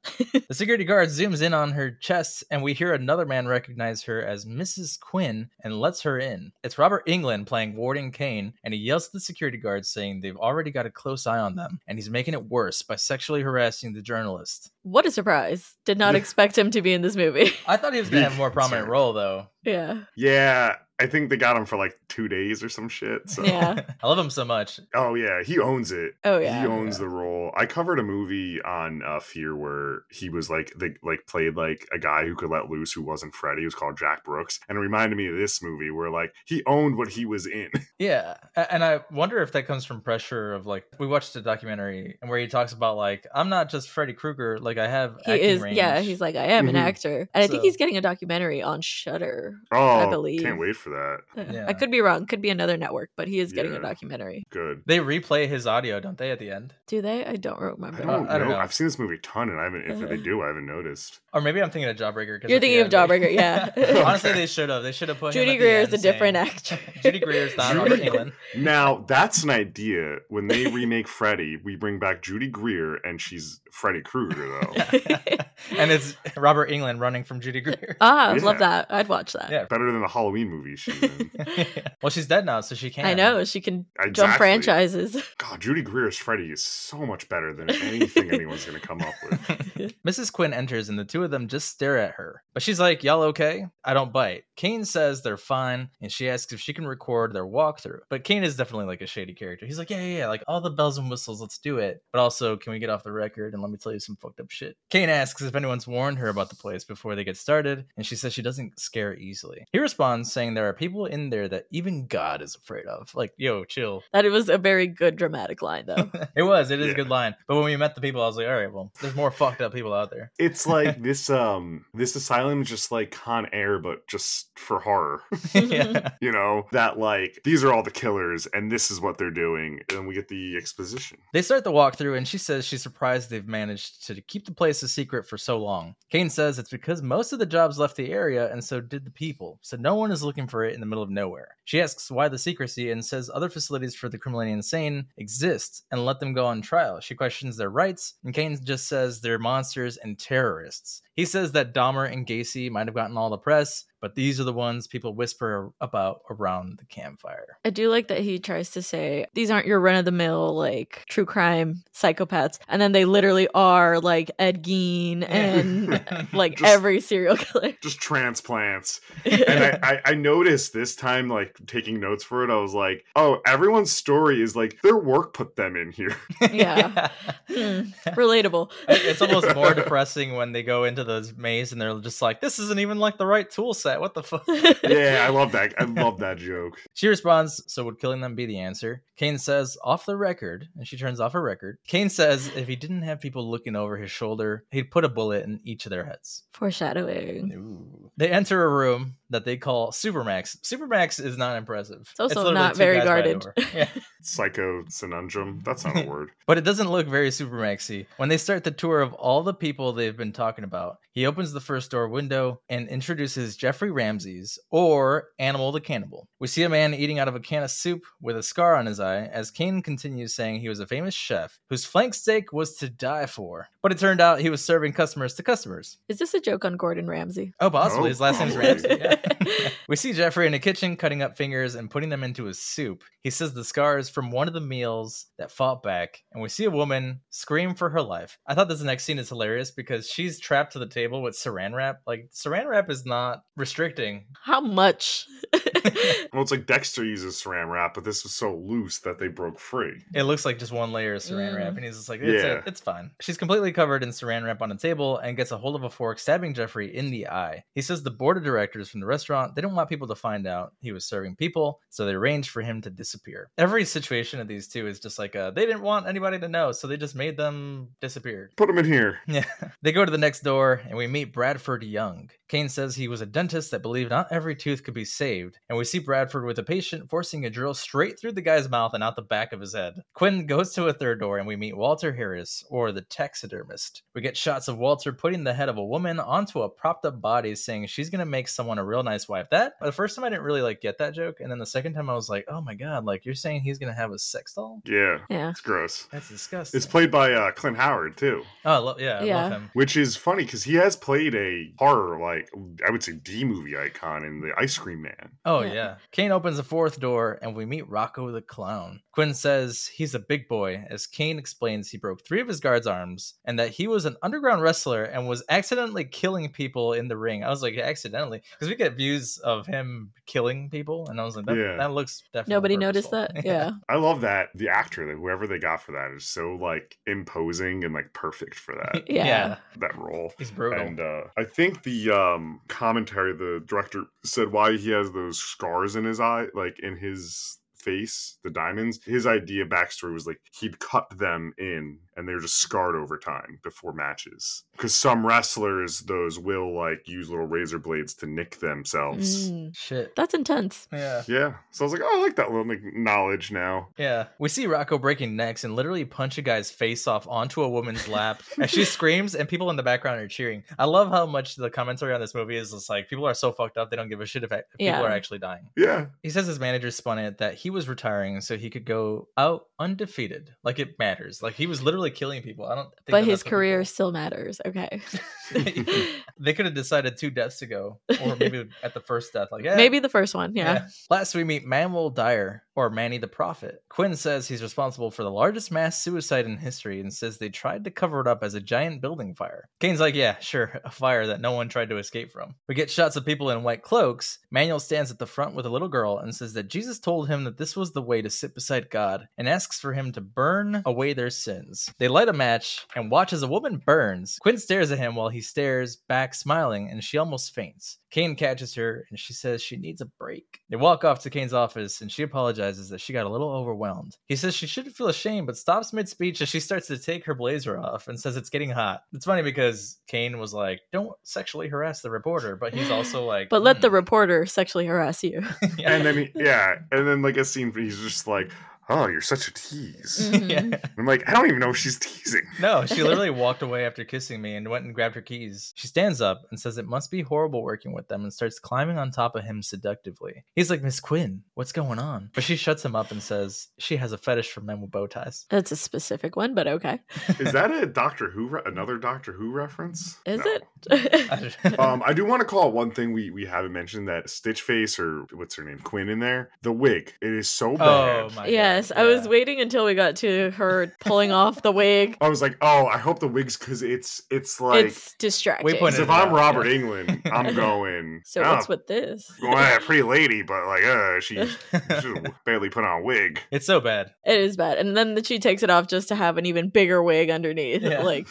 the security guard zooms in on her chest, and we hear another man recognize her as Mrs. Quinn and lets her in. It's Robert Englund playing Warden Kane, and he yells at the security guard saying they've already got a close eye on them, and he's making it worse by sexually harassing the journalist. What a surprise. Did not [laughs] expect him to be in this movie. I thought he was gonna have a more [laughs] prominent role though. yeah. Yeah, I think they got him for like two days or some shit. So. Yeah. [laughs] I love him so much. Oh yeah, he owns it. Oh yeah. he owns Yeah. the role. I covered a movie on uh, Fear where he was like they like played like a guy who could let loose who wasn't Freddy. It was called Jack Brooks, and it reminded me of this movie where like he owned what he was in. [laughs] Yeah, and I wonder if that comes from pressure of like we watched a documentary and where he talks about like I'm not just Freddy Krueger, like I have He acting is range. yeah, he's like, I am an Mhm. actor. And I think he's getting a documentary on Shudder. Oh, I believe. can't wait for that. Uh, [laughs] Yeah. I could be wrong. Could be another network, but he is getting Yeah. a documentary. Good. they replay his audio, don't they, at the end? Do they? I don't I remember. don't, I don't know. know. I've seen this movie a ton, and I haven't. If Uh. they do, I haven't noticed. Or maybe I'm thinking of Jawbreaker. You're thinking of Jawbreaker, yeah. [laughs] Honestly, they should have. They should have put Judy at Greer end is a different saying- actor. [laughs] Judy Greer is not Judy- Robert Englund. Now that's an idea. When they remake Freddy, we bring back Judy Greer, and she's Freddy Krueger though. [laughs] and it's Robert Englund running from Judy Greer. ah, I'd love Yeah. that. I'd watch that. Yeah. Better than the Halloween movie she's in. [laughs] well, she's dead now, so she can't. I know she can jump Exactly. franchises. God, Judy Greer's Freddy is so much better than anything anyone's gonna come up with. [laughs] Mrs. Quinn enters and the two of them just stare at her. But she's like, Y'all okay? I don't bite. Kane says they're fine and she asks if she can record their walkthrough. But Kane is definitely like a shady character. He's like, Yeah, yeah, yeah, like all the bells and whistles, let's do it. But also, can we get off the record and let me tell you some fucked up shit? Kane asks if anyone's warned her about the place before they get started, and she says she doesn't scare easily. He responds saying there are people in there that even God is afraid of. Like, yo, chill. that it was a very good dramatic line though. [laughs] it was, it is Yeah. a good line. But when we met the people, I was like, all right, well, there's more fucked up people out there. [laughs] It's like [laughs] this um this asylum is just like Con Air, but just for horror. yeah. you know that like these are all the killers, and this is what they're doing, and we get the exposition. They start the walkthrough, and she says she's surprised they've managed to keep the place a secret for so long. Kane says it's because most of the jobs left the area, and so did the people, so no one is looking for it in the middle of nowhere. She asks why the secrecy and says other facilities for the criminally insane exist and let them go on trial. She questions their rights, and Kane just says they're monsters and terrorists. He says that Dahmer and Gacy might have gotten all the press, but these are the ones people whisper about around the campfire. I do like that he tries to say these aren't your run of the mill like true crime psychopaths, and then they literally are like Ed Gein and [laughs] like Just- every serial killer. Just transplants. [laughs] and I, I, I noticed this time, like taking notes for it, I was like, oh, everyone's story is like their work put them in here. Yeah. [laughs] Hmm, relatable. it's almost more depressing when they go into the maze and they're just like, "This isn't even like the right tool set. What the fuck?" [laughs] Yeah, I love that. I love that joke. She responds, So would killing them be the answer? Kane says, Off the record, and she turns off her record. Kane says, If he didn't have people looking over his shoulder, he'd put a bullet in each of their heads. Foreshadowing. Ooh. They enter a room that they call Supermax. Supermax is not impressive. It's also literally not very guys by a guarded. Yeah. [laughs] Psycho Sinundrum. That's not a [laughs] word. But it doesn't look very Supermaxy. When they start the tour of all the people they've been talking about, he opens the first door window and introduces Jeffrey Ramses, or Animal the Cannibal. We see a man eating out of a can of soup with a scar on his eye as Kane continues saying he was a famous chef whose flank steak was to die for. But it turned out he was serving customers to customers. Is this a joke on Gordon Ramsay? Oh, possibly. Oh, His last oh, name's probably. Ramsey. Yeah. [laughs] we see Jeffrey in a kitchen cutting up fingers and putting them into his soup. He says the scars from one of the meals that fought back, and we see a woman scream for her life. I thought this next scene is hilarious because she's trapped to the table with saran wrap. Like, saran wrap is not restricting. How much? [laughs] [laughs] Well, it's like Dexter uses saran wrap, but this was so loose that they broke free. It looks like just one layer of saran wrap, Mm. and he's just like, it's, Yeah. it's fine. She's completely covered in saran wrap on a table and gets a hold of a fork, stabbing Jeffrey in the eye. He says the board of directors from the restaurant they don't want people to find out he was serving people, so they arranged for him to disappear. Every situation of these two is just like uh, they didn't want anybody to know, so they just made them disappear. Put them in here. [laughs] Yeah. They go to the next door and we meet Bradford Young. Kane says he was a dentist that believed not every tooth could be saved, and we see Bradford with a patient forcing a drill straight through the guy's mouth and out the back of his head. Quinn goes to a third door and we meet Walter Harris, or the taxidermist. We get shots of Walter putting the head of a woman onto a propped up body, saying she's gonna make someone a real nice wife. That the first time I didn't really like get that joke, and then the second time I was like, oh my god, like you're saying he's gonna have a sex doll? Yeah, yeah. it's gross. That's disgusting. It's played by uh, Clint Howard too, oh, I lo- yeah, I Yeah. love him. which is funny because he has played a horror, like I would say, D movie icon in the Ice Cream Man. Oh Yeah. yeah. Kane opens the fourth door and we meet Rocco the clown. Quinn says he's a big boy as Kane explains he broke three of his guards' arms and that he was an underground wrestler and was accidentally killing people in the ring. I was like accidentally because we get views of him killing people and I was like that, Yeah. that looks definitely Nobody noticed that. [laughs] Yeah. I love that the actor, that whoever they got for that, is so like imposing and like perfect for that [laughs] Yeah. that role. He's brutal. And uh, I think the um, commentary, the director said why he has those scars in his eye, like in his face, the diamonds. His idea backstory was like he'd cut them in and they're just scarred over time before matches. Because some wrestlers, those will like use little razor blades to nick themselves. Mm. Shit. That's intense. Yeah. Yeah. So I was like, oh, I like that little like, knowledge now. Yeah. We see Rocco breaking necks and literally punch a guy's face off onto a woman's lap [laughs] as she screams and people in the background are cheering. I love how much the commentary on this movie is just like people are so fucked up they don't give a shit if, if Yeah. people are actually dying. Yeah. He says his manager spun it that he was retiring so he could go out undefeated. Like it matters. Like he was literally killing people. I don't think But his career still matters. Okay. [laughs] they could have decided two deaths ago, or [laughs] maybe at the first death. Like, yeah, Maybe the first one. Yeah. Last, we meet Manuel Dyer, or Manny the Prophet. Quinn says he's responsible for the largest mass suicide in history and says they tried to cover it up as a giant building fire. Kane's like, yeah, sure, [laughs] a fire that no one tried to escape from. We get shots of people in white cloaks. Manuel stands at the front with a little girl and says that Jesus told him that this was the way to sit beside God and asks for him to burn away their sins. They light a match and watch as a woman burns. Quinn stares at him while he stares back, smiling, and she almost faints. Kane catches her and she says she needs a break. They walk off to Kane's office and she apologizes that she got a little overwhelmed. He says she shouldn't feel ashamed, but stops mid speech as she starts to take her blazer off and says it's getting hot. It's funny because Kane was like, Don't sexually harass the reporter, but he's also [gasps] like, But let the "Hmm." reporter sexually harass you. [laughs] Yeah. And then, he, yeah. And then, like, a scene where he's just like, oh, you're such a tease. Mhm. [laughs] yeah. I'm like, I don't even know if she's teasing. No, she [laughs] literally walked away after kissing me and went and grabbed her keys. She stands up and says it must be horrible working with them and starts climbing on top of him seductively. He's like, Miss Quinn, what's going on? But she shuts him up and says she has a fetish for men with bow ties. That's a specific one, but okay. [laughs] Is that a Doctor Who, re- another Doctor Who reference? Is No. it? um, I do want to call one thing we, we haven't mentioned that Stitch Face or what's her name, Quinn in there. The wig, it is so bad. oh my yeah, Yes, I was waiting until we got to her pulling off the wig. [laughs] I was like, oh, I hope the wig's because it's it's like it's distracting. We pointed 'cause if it I'm out, Robert yeah. Englund, I'm [laughs] going. so oh, what's with this? well, yeah, pretty lady, but like, uh, she [laughs] should barely put on a wig. it's so bad. It is bad. And then she takes it off just to have an even bigger wig underneath. Yeah. Like,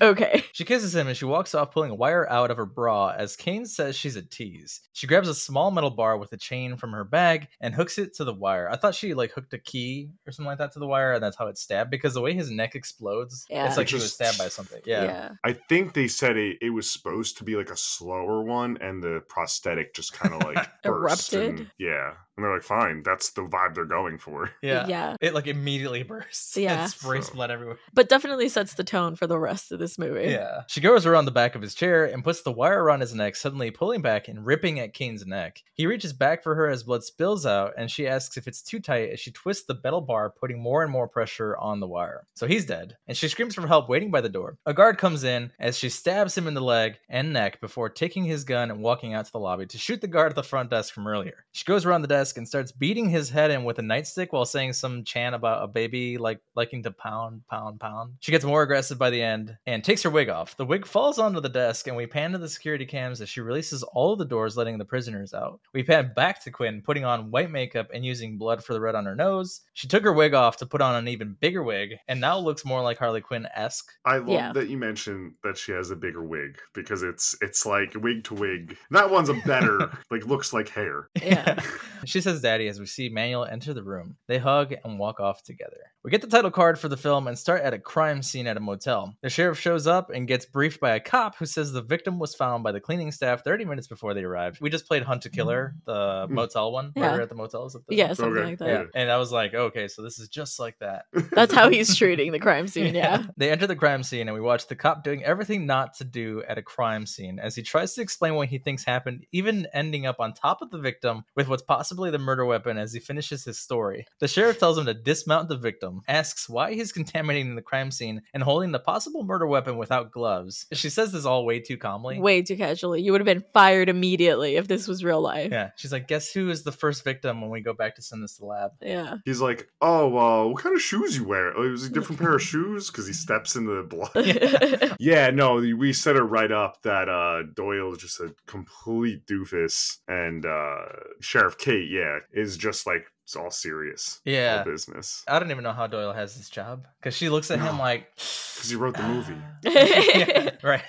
okay. She kisses him and she walks off, pulling a wire out of her bra as Kane says she's a tease. She grabs a small metal bar with a chain from her bag and hooks it to the wire. I thought she like hooked a key or something like that to the wire, and that's how it stabbed. Because the way his neck explodes, Yeah. it's like he was stabbed by something. Yeah. I think they said it, it was supposed to be like a slower one, and the prosthetic just kind of like [laughs] burst Erupted? and- yeah, and they're like, fine, that's the vibe they're going for. [laughs] yeah, Yeah. It like immediately bursts. [laughs] Yeah. and sprays So- blood everywhere. But definitely sets the tone for the rest of this movie. Yeah. She goes around the back of his chair and puts the wire around his neck, suddenly pulling back and ripping at Kane's neck. He reaches back for her as blood spills out, and she asks if it's too tight as she twists the metal bar, putting more and more pressure on the wire. So he's dead, and she screams for help waiting by the door. A guard comes in as she stabs him in the leg and neck before taking his gun and walking out to the lobby to shoot the guard at the front desk from earlier. She goes around the desk and starts beating his head in with a nightstick while saying some chant about a baby like liking to pound, pound, pound. She gets more aggressive by the end and takes her wig off. The wig falls onto the desk, and we pan to the security cams as she releases all of the doors, letting the prisoners out. We pan back to Quinn, putting on white makeup and using blood for the red on her nose. She took her wig off to put on an even bigger wig, and now looks more like Harley Quinn esque. I love Yeah. that you mentioned that she has a bigger wig because it's it's like wig to wig. That one's a better [laughs] like looks like hair. Yeah. [laughs] [laughs] she says daddy as we see Manuel enter the room. They hug and walk off together. We get the title card for the film and start at a crime scene at a motel. The sheriff shows up and gets briefed by a cop who says the victim was found by the cleaning staff 30 minutes before they arrived. We just played Hunt a Killer, the mm. motel one. Yeah. Murder at the motel. Is that the- Yeah, something Okay, like that. Yeah. And I was like, okay, so this is just like that. [laughs] That's how he's treating the crime scene. [laughs] Yeah. They enter the crime scene and we watch the cop doing everything not to do at a crime scene as he tries to explain what he thinks happened, even ending up on top of the victim with what's possibly the murder weapon as he finishes his story. The sheriff tells him to dismount the victim, asks why he's contaminating the crime scene and holding the possible murder weapon without gloves. She says this all way too calmly. Way too casually. You would have been fired immediately if this was real life. Yeah, she's like, guess who is the first victim when we go back to send this to the lab? Yeah. He's like, oh, uh, what kind of shoes you wear? Oh, it was a different pair of [laughs] shoes because he steps into the blood. [laughs] [laughs] Yeah, no, we set it right up that uh Doyle is just a complete doofus, and uh Sheriff Kate, yeah, is just like it's all serious, Yeah. all business. I don't even know how Doyle has this job because she looks at him like, [laughs] Because he wrote the movie. Ah. [laughs] Yeah, [laughs] right.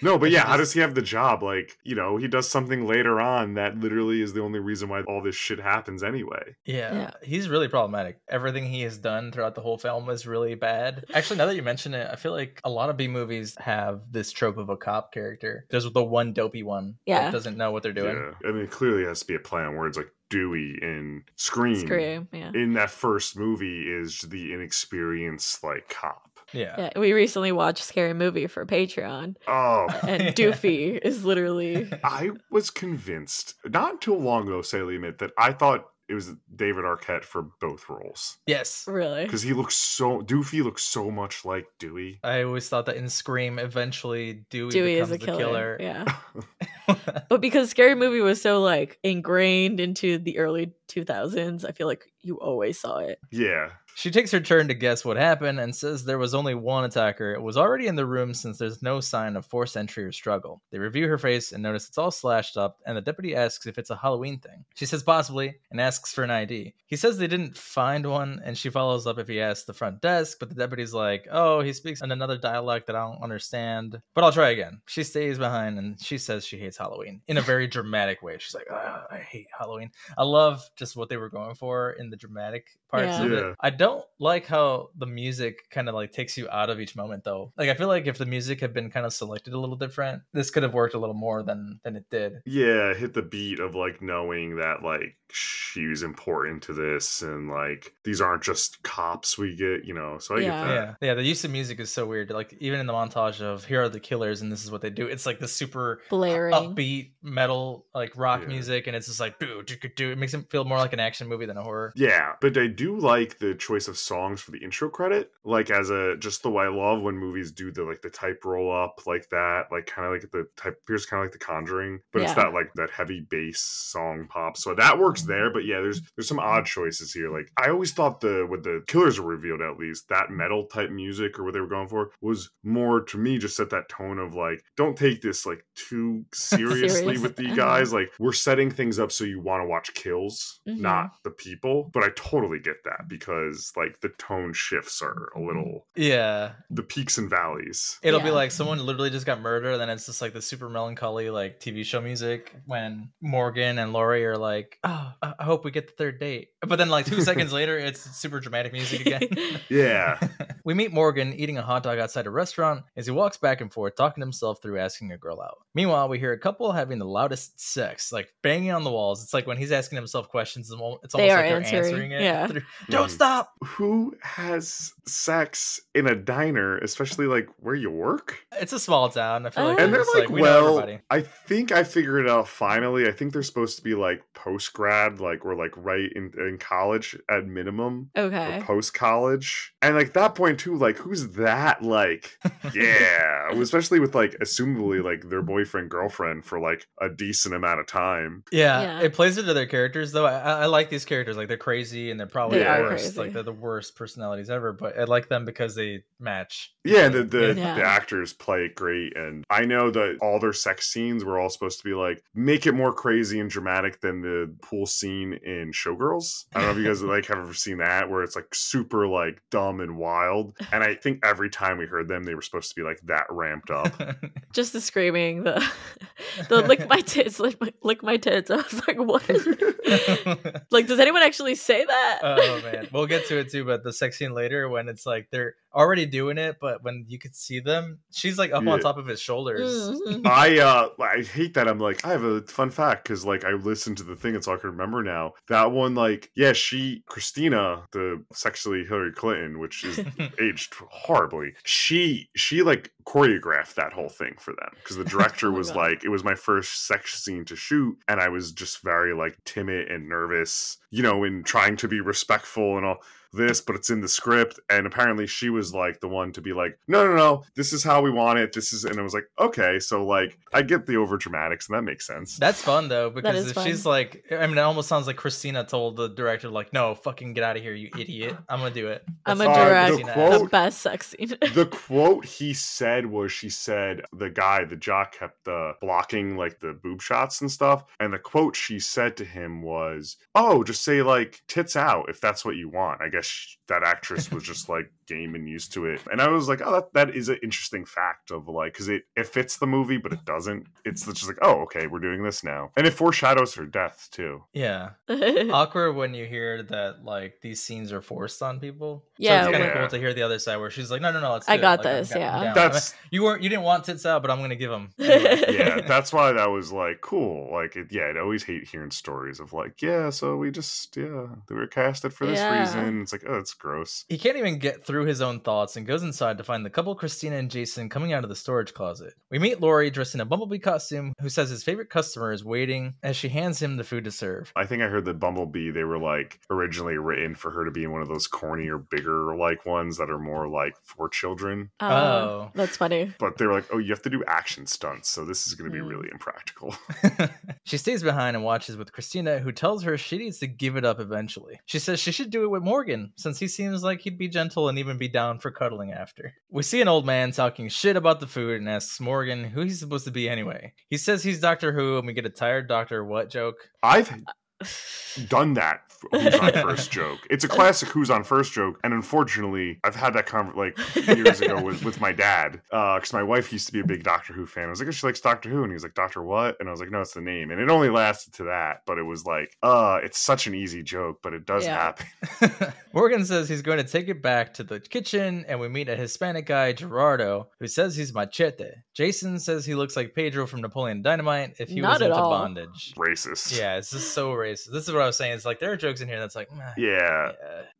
No, but yeah, how does he have the job? Like, you know, he does something later on that literally is the only reason why all this shit happens anyway. Yeah, Yeah. he's really problematic. Everything he has done throughout the whole film is really bad. Actually, now that you mention it, I feel like a lot of B movies have this trope of a cop character. There's the one dopey one Yeah. that doesn't know what they're doing. Yeah. I mean, it clearly has to be a play on words like Dewey in Scream. Scream. Yeah. In that first movie is the inexperienced like cop. Yeah. Yeah. We recently watched Scary Movie for Patreon, Oh, [laughs] and Doofy is literally. I was convinced not too long ago, Sally admit that I thought it was David Arquette for both roles Yes. Really? because he looks so Doofy looks so much like Dewey. I always thought that in Scream, eventually Dewey, Dewey is becomes a the killer. killer. Yeah. [laughs] But because Scary Movie was so like ingrained into the early 2000s, I feel like you always saw it. yeah, She takes her turn to guess what happened and says there was only one attacker. It was already in the room since there's no sign of forced entry or struggle. They review her face and notice it's all slashed up, and the deputy asks if it's a Halloween thing. She says possibly and asks for an ID. He says they didn't find one, and she follows up if he asks the front desk, but the deputy's like, oh, he speaks in another dialect that I don't understand. But I'll try again. She stays behind and she says she hates Halloween in a very dramatic way. She's like, "Ah, I hate Halloween. I love just what they were going for in the dramatic parts Yeah. of it. I don't like how the music kind of like takes you out of each moment though. Like I feel like if the music had been kind of selected a little different, this could have worked a little more than than it did. yeah, hit the beat of like knowing that like she was important to this and like these aren't just cops we get, you know. So I Yeah. get that. Yeah, yeah. The use of music is so weird. Like even in the montage of here are the killers and this is what they do. It's like the super Blaring. upbeat metal like rock Yeah. music, and it's just like do do do. It makes it feel more like an action movie than a horror. Yeah, but I do like the choice of songs for the intro credit. Like as a just the way I love when movies do the like the type roll up like that, like kind of like the type appears kind of like the Conjuring, but it's Yeah. that like that heavy bass song pop. So that works there. But yeah, there's there's some odd choices here. Like I always thought the with the Killers were revealed at least that metal type music or what they were going for was more to me just set that tone of like don't take this like too [laughs] seriously Serious. with the guys. Like we're setting things up so you want to watch kills, Mhm. not the people. But I totally get that because like the tone shifts are a mm-hmm. little Yeah. the peaks and valleys. It'll be like someone literally just got murdered, and then it's just like the super melancholy like TV show music when Morgan and Laurie are like, "Oh, I I hope we get the third date," but then like two [laughs] seconds later, it's super dramatic music [laughs] again. Yeah. [laughs] we meet Morgan eating a hot dog outside a restaurant as he walks back and forth, talking to himself through asking a girl out. Meanwhile, we hear a couple having the loudest sex, like banging on the walls. It's like when he's asking himself questions, it's almo- it's They almost are like they're answering, answering it. yeah. through- mm-hmm. Don't stop. Who has sex in a diner, especially like where you work? It's a small town. I feel like And they're it's like, we well. I think I figured it out finally. I think they're supposed to be like post grad, like or like right in, in college at minimum. okay. Post college, and like that point too, like who's that? Like, [laughs] yeah, especially with like assumably like their boyfriend girlfriend for like a decent amount of time. Yeah, Yeah. it plays into their characters though. I, I I like these characters. Like they're crazy and they're probably They the worst. crazy. Like they're the worst personalities ever. But I like them because they match. Yeah, the the, Yeah. the actors play it great, and I know that all their sex scenes were all supposed to be like make it more crazy and dramatic than the pool scene in Showgirls. I don't know if you guys [laughs] like have ever seen that, where it's like super like dumb and wild. And I think every time we heard them, they were supposed to be like that ramped up. [laughs] Just the screaming, the the lick my tits, lick my, lick my tits. [laughs] I was like, what? like, does anyone actually say that? oh man, we'll get to it too. But the sex scene later, when it's like they're already doing it, but when you could see them, she's like up Yeah. on top of his shoulders. Mhm. I uh I hate that I'm like I have a fun fact because like I listened to the thing it's so I can remember now that one like yeah she Christina the sexually Hillary Clinton which is [laughs] aged horribly she she like choreographed that whole thing for them because the director Oh was God. like it was my first sex scene to shoot and I was just very like timid and nervous you know in trying to be respectful and all this, but it's in the script. And apparently she was like the one to be like, no, no, no, this is how we want it. This is, and I was like, okay. So like, I get the over dramatics and that makes sense. That's fun though because if fun. she's like, I mean, it almost sounds like Christina told the director like, "No, fucking get out of here, you idiot! I'm gonna do it." I'm That's a all Uh, the quote- the best sex scene. the quote he said was she said the guy the jock kept uh, blocking like the boob shots and stuff and the quote she said to him was oh just say like tits out if that's what you want. I guess sh- that actress was just like game and used to it and i was like oh that, that is an interesting fact of like because it, it fits the movie but it doesn't it's just like oh okay we're doing this now and it foreshadows her death too Yeah, [laughs] awkward when you hear that like these scenes are forced on people. Yeah, so it's kind of when- cool to hear the other side where she's like, "No, no, no, let's I do it. got Like, I'm this, down- I'm yeah. down. That's- you weren't you didn't want tits out, but I'm gonna give them. [laughs] yeah that's why that was like cool like it, yeah i'd always hate hearing stories of like yeah so we just yeah they were casted for this Yeah. reason it's like oh it's gross He can't even get through his own thoughts and goes inside to find the couple Christina and Jason coming out of the storage closet. We meet Lori dressed in a bumblebee costume who says his favorite customer is waiting as she hands him the food to serve. i think i heard that bumblebee they were like originally written for her to be in one of those corny or bigger like ones that are more like for children Oh, Oh. that's funny. but they were like oh you have to do action stunts so this is going to be Mm. really impractical [laughs] [laughs] she stays behind and watches with Christina, who tells her she needs to give it up eventually. She says she should do it with Morgan, since he seems like he'd be gentle and even be down for cuddling after. We see an old man talking shit about the food and asks Morgan who he's supposed to be anyway. He says he's Doctor Who, and we get a tired Doctor What joke. i've done that who's on first [laughs] joke it's a classic who's on first joke and unfortunately i've had that conver- like years ago with, with my dad because my wife used to be a big doctor who fan i was like oh, she likes doctor who and he was like doctor what and i was like no it's the name and it only lasted to that but it was like uh it's such an easy joke but it does Yeah. happen [laughs] Morgan says he's going to take it back to the kitchen, and we meet a Hispanic guy, Gerardo, who says he's machete. Jason says he looks like Pedro from Napoleon Dynamite if he Not was at into all. bondage. racist Yeah, it's just so racist. This is what I was saying. It's like there are jokes in here that's like, Yeah. yeah.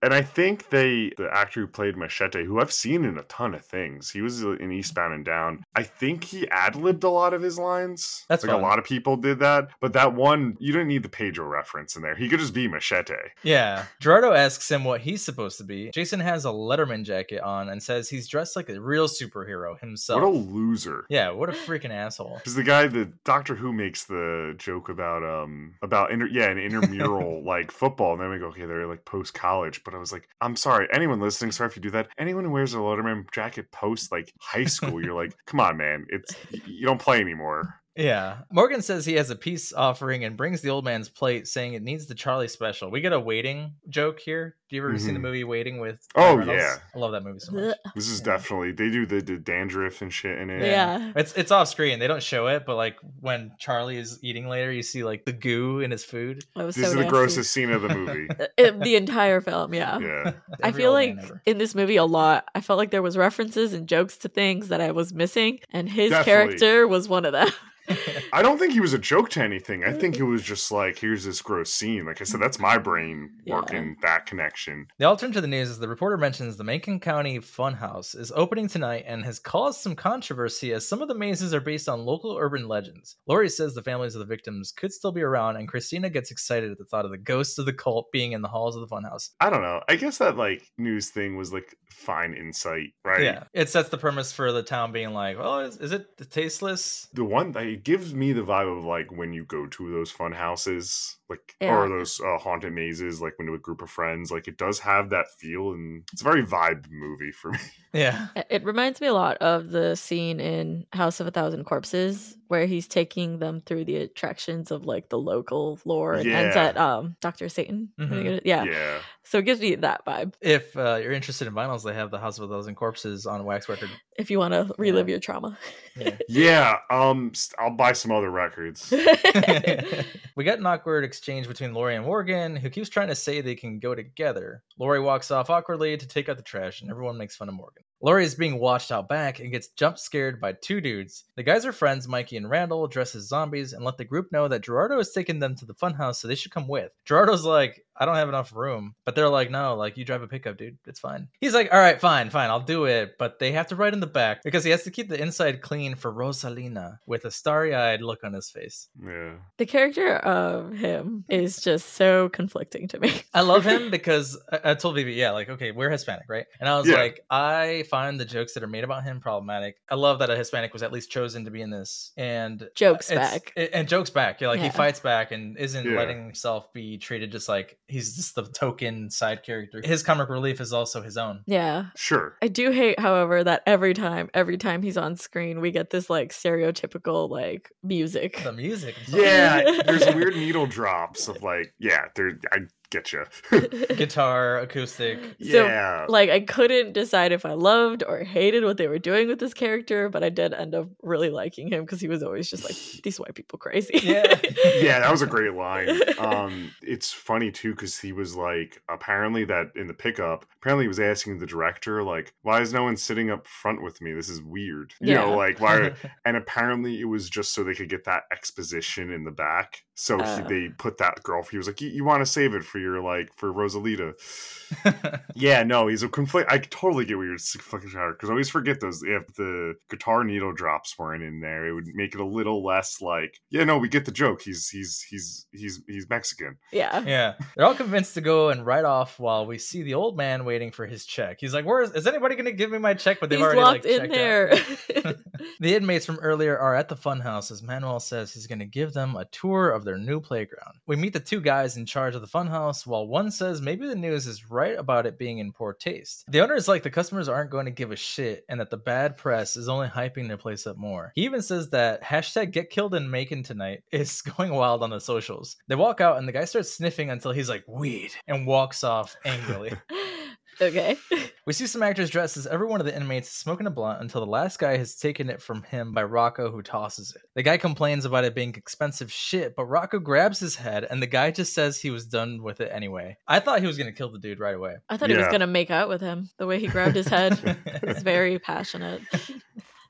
And I think they, the actor who played Machete, who I've seen in a ton of things, he was in Eastbound and Down. I think he ad libbed a lot of his lines. That's like fun. a lot of people did that. But that one, you didn't need the Pedro reference in there. He could just be Machete. Yeah. Gerardo asks him what he's supposed to be. Jason has a Letterman jacket on and says he's dressed like a real superhero himself. What a loser. yeah, what a freaking asshole. Because the guy, the Doctor Who makes the joke about um about inter yeah an intramural [laughs] like football, and then we go okay they're like post college, but I was like I'm sorry anyone listening, sorry if you do that. Anyone who wears a Letterman jacket post like high school, you're like [laughs] come on man, it's you don't play anymore. Yeah. Morgan says he has a peace offering and brings the old man's plate, saying it needs the Charlie special. We get a waiting joke here. Do you ever seen the movie Waiting with? Oh, Reynolds? yeah. I love that movie so much. This is Yeah. definitely they do the, the dandruff and shit in it. Yeah. It's it's off screen. They don't show it, but like when Charlie is eating later, you see like the goo in his food. Was This so is the grossest scene of the movie. [laughs] Uh, the entire film, yeah. yeah. I feel like in this movie a lot, I felt like there was references and jokes to things that I was missing, and his Definitely. character was one of them. [laughs] I don't think he was a joke to anything. I think it was just like, here's this gross scene. Like I said, that's my brain Yeah. working that connection. The alternative to the news is the reporter mentions the Macon County Funhouse is opening tonight and has caused some controversy as some of the mazes are based on local urban legends. Lori says the families of the victims could still be around, and Christina gets excited at the thought of the ghosts of the cult being in the halls of the Funhouse. I don't know. I guess that like news thing was like fine insight, right? Yeah, it sets the premise for the town being like, "Oh, is, is it tasteless?" The one that it gives me the vibe of like when you go to those fun houses, like Yeah. or those uh, haunted mazes, like when with a group of friends, like it does have that feel, and it's a very vibe movie for me. [laughs] Yeah, It reminds me a lot of the scene in House of a Thousand Corpses where he's taking them through the attractions of like the local lore and ends at um Dr. Satan. I think Mhm. Yeah. yeah. So it gives me that vibe if uh, you're interested in vinyls, they have the House of a Thousand Corpses on wax record. if you want to relive your trauma. Yeah. [laughs] Yeah, um, I'll buy some other records. [laughs] [laughs] we got an awkward exchange between Lori and Morgan, who keeps trying to say they can go together. Lori walks off awkwardly to take out the trash, and everyone makes fun of Morgan. Lori is being watched out back and gets jump scared by two dudes. The guys are friends, Mikey and Randall, dressed as zombies, and let the group know that Gerardo has taken them to the funhouse, so they should come with. Gerardo's like, I don't have enough room. But they're like, no, like you drive a pickup, dude. It's fine. He's like, all right, fine, fine, I'll do it. But they have to ride in the back because he has to keep the inside clean for Rosalina with a starry eyed look on his face. Yeah. the character of him is just so conflicting to me. I love him [laughs] because I, I told Vivi, yeah, like, okay, we're Hispanic, right? And I was Yeah. like, I find the jokes that are made about him problematic. I love that a Hispanic was at least chosen to be in this. And Jokes back. it- and jokes back. Yeah, like he fights back and isn't Yeah. letting himself be treated just like he's just the token side character. His comic relief is also his own. Yeah. Sure. I do hate, however, that every time, every time he's on screen, we get this like stereotypical like music. The music. Yeah, [laughs] there's weird needle drops of like, yeah, there. I get you. [laughs] Guitar, acoustic. So, yeah, like I couldn't decide if I loved or hated what they were doing with this character, but I did end up really liking him because he was always just like [laughs] these white people crazy. Yeah. [laughs] yeah, that was a great line. Um, it's funny too because he was like, apparently that in the pickup, apparently he was asking the director like, why is no one sitting up front with me? This is weird. You know, Yeah. like why? and apparently it was just so they could get that exposition in the back. So he, Oh. they put that girl. He was like, you, you want to save it for your like for Rosalita. [laughs] Yeah, no, he's a conflict. I totally get what you're fucking trying because I always forget those. If the guitar needle drops weren't in there, it would make it a little less like, yeah, no, we get the joke. He's he's he's he's he's Mexican. yeah. Yeah, they're all convinced to go and ride off while we see the old man waiting for his check. He's like, "Where is? Is anybody going to give me my check?" But they've He's already locked like in checked there. out. [laughs] [laughs] the inmates from earlier are at the funhouse as Manuel says he's going to give them a tour of their new playground. We meet the two guys in charge of the funhouse, while one says maybe the news is right about it being in poor taste. The owner is like the customers aren't going to give a shit, and that the bad press is only hyping their place up more. He even says that hashtag Get Killed in Macon tonight [laughs] is going wild on the socials. They walk out, and the guy starts sniffing until he's like weed and walks off angrily. [laughs] okay. [laughs] We see some actors dressed as every one of the inmates smoking a blunt until the last guy has taken it from him by Rocco, who tosses it. The guy complains about it being expensive shit, but Rocco grabs his head and the guy just says he was done with it anyway. I thought he was going to kill the dude right away. I thought he was gonna make out with him. The way he grabbed his head [laughs] was very passionate. [laughs]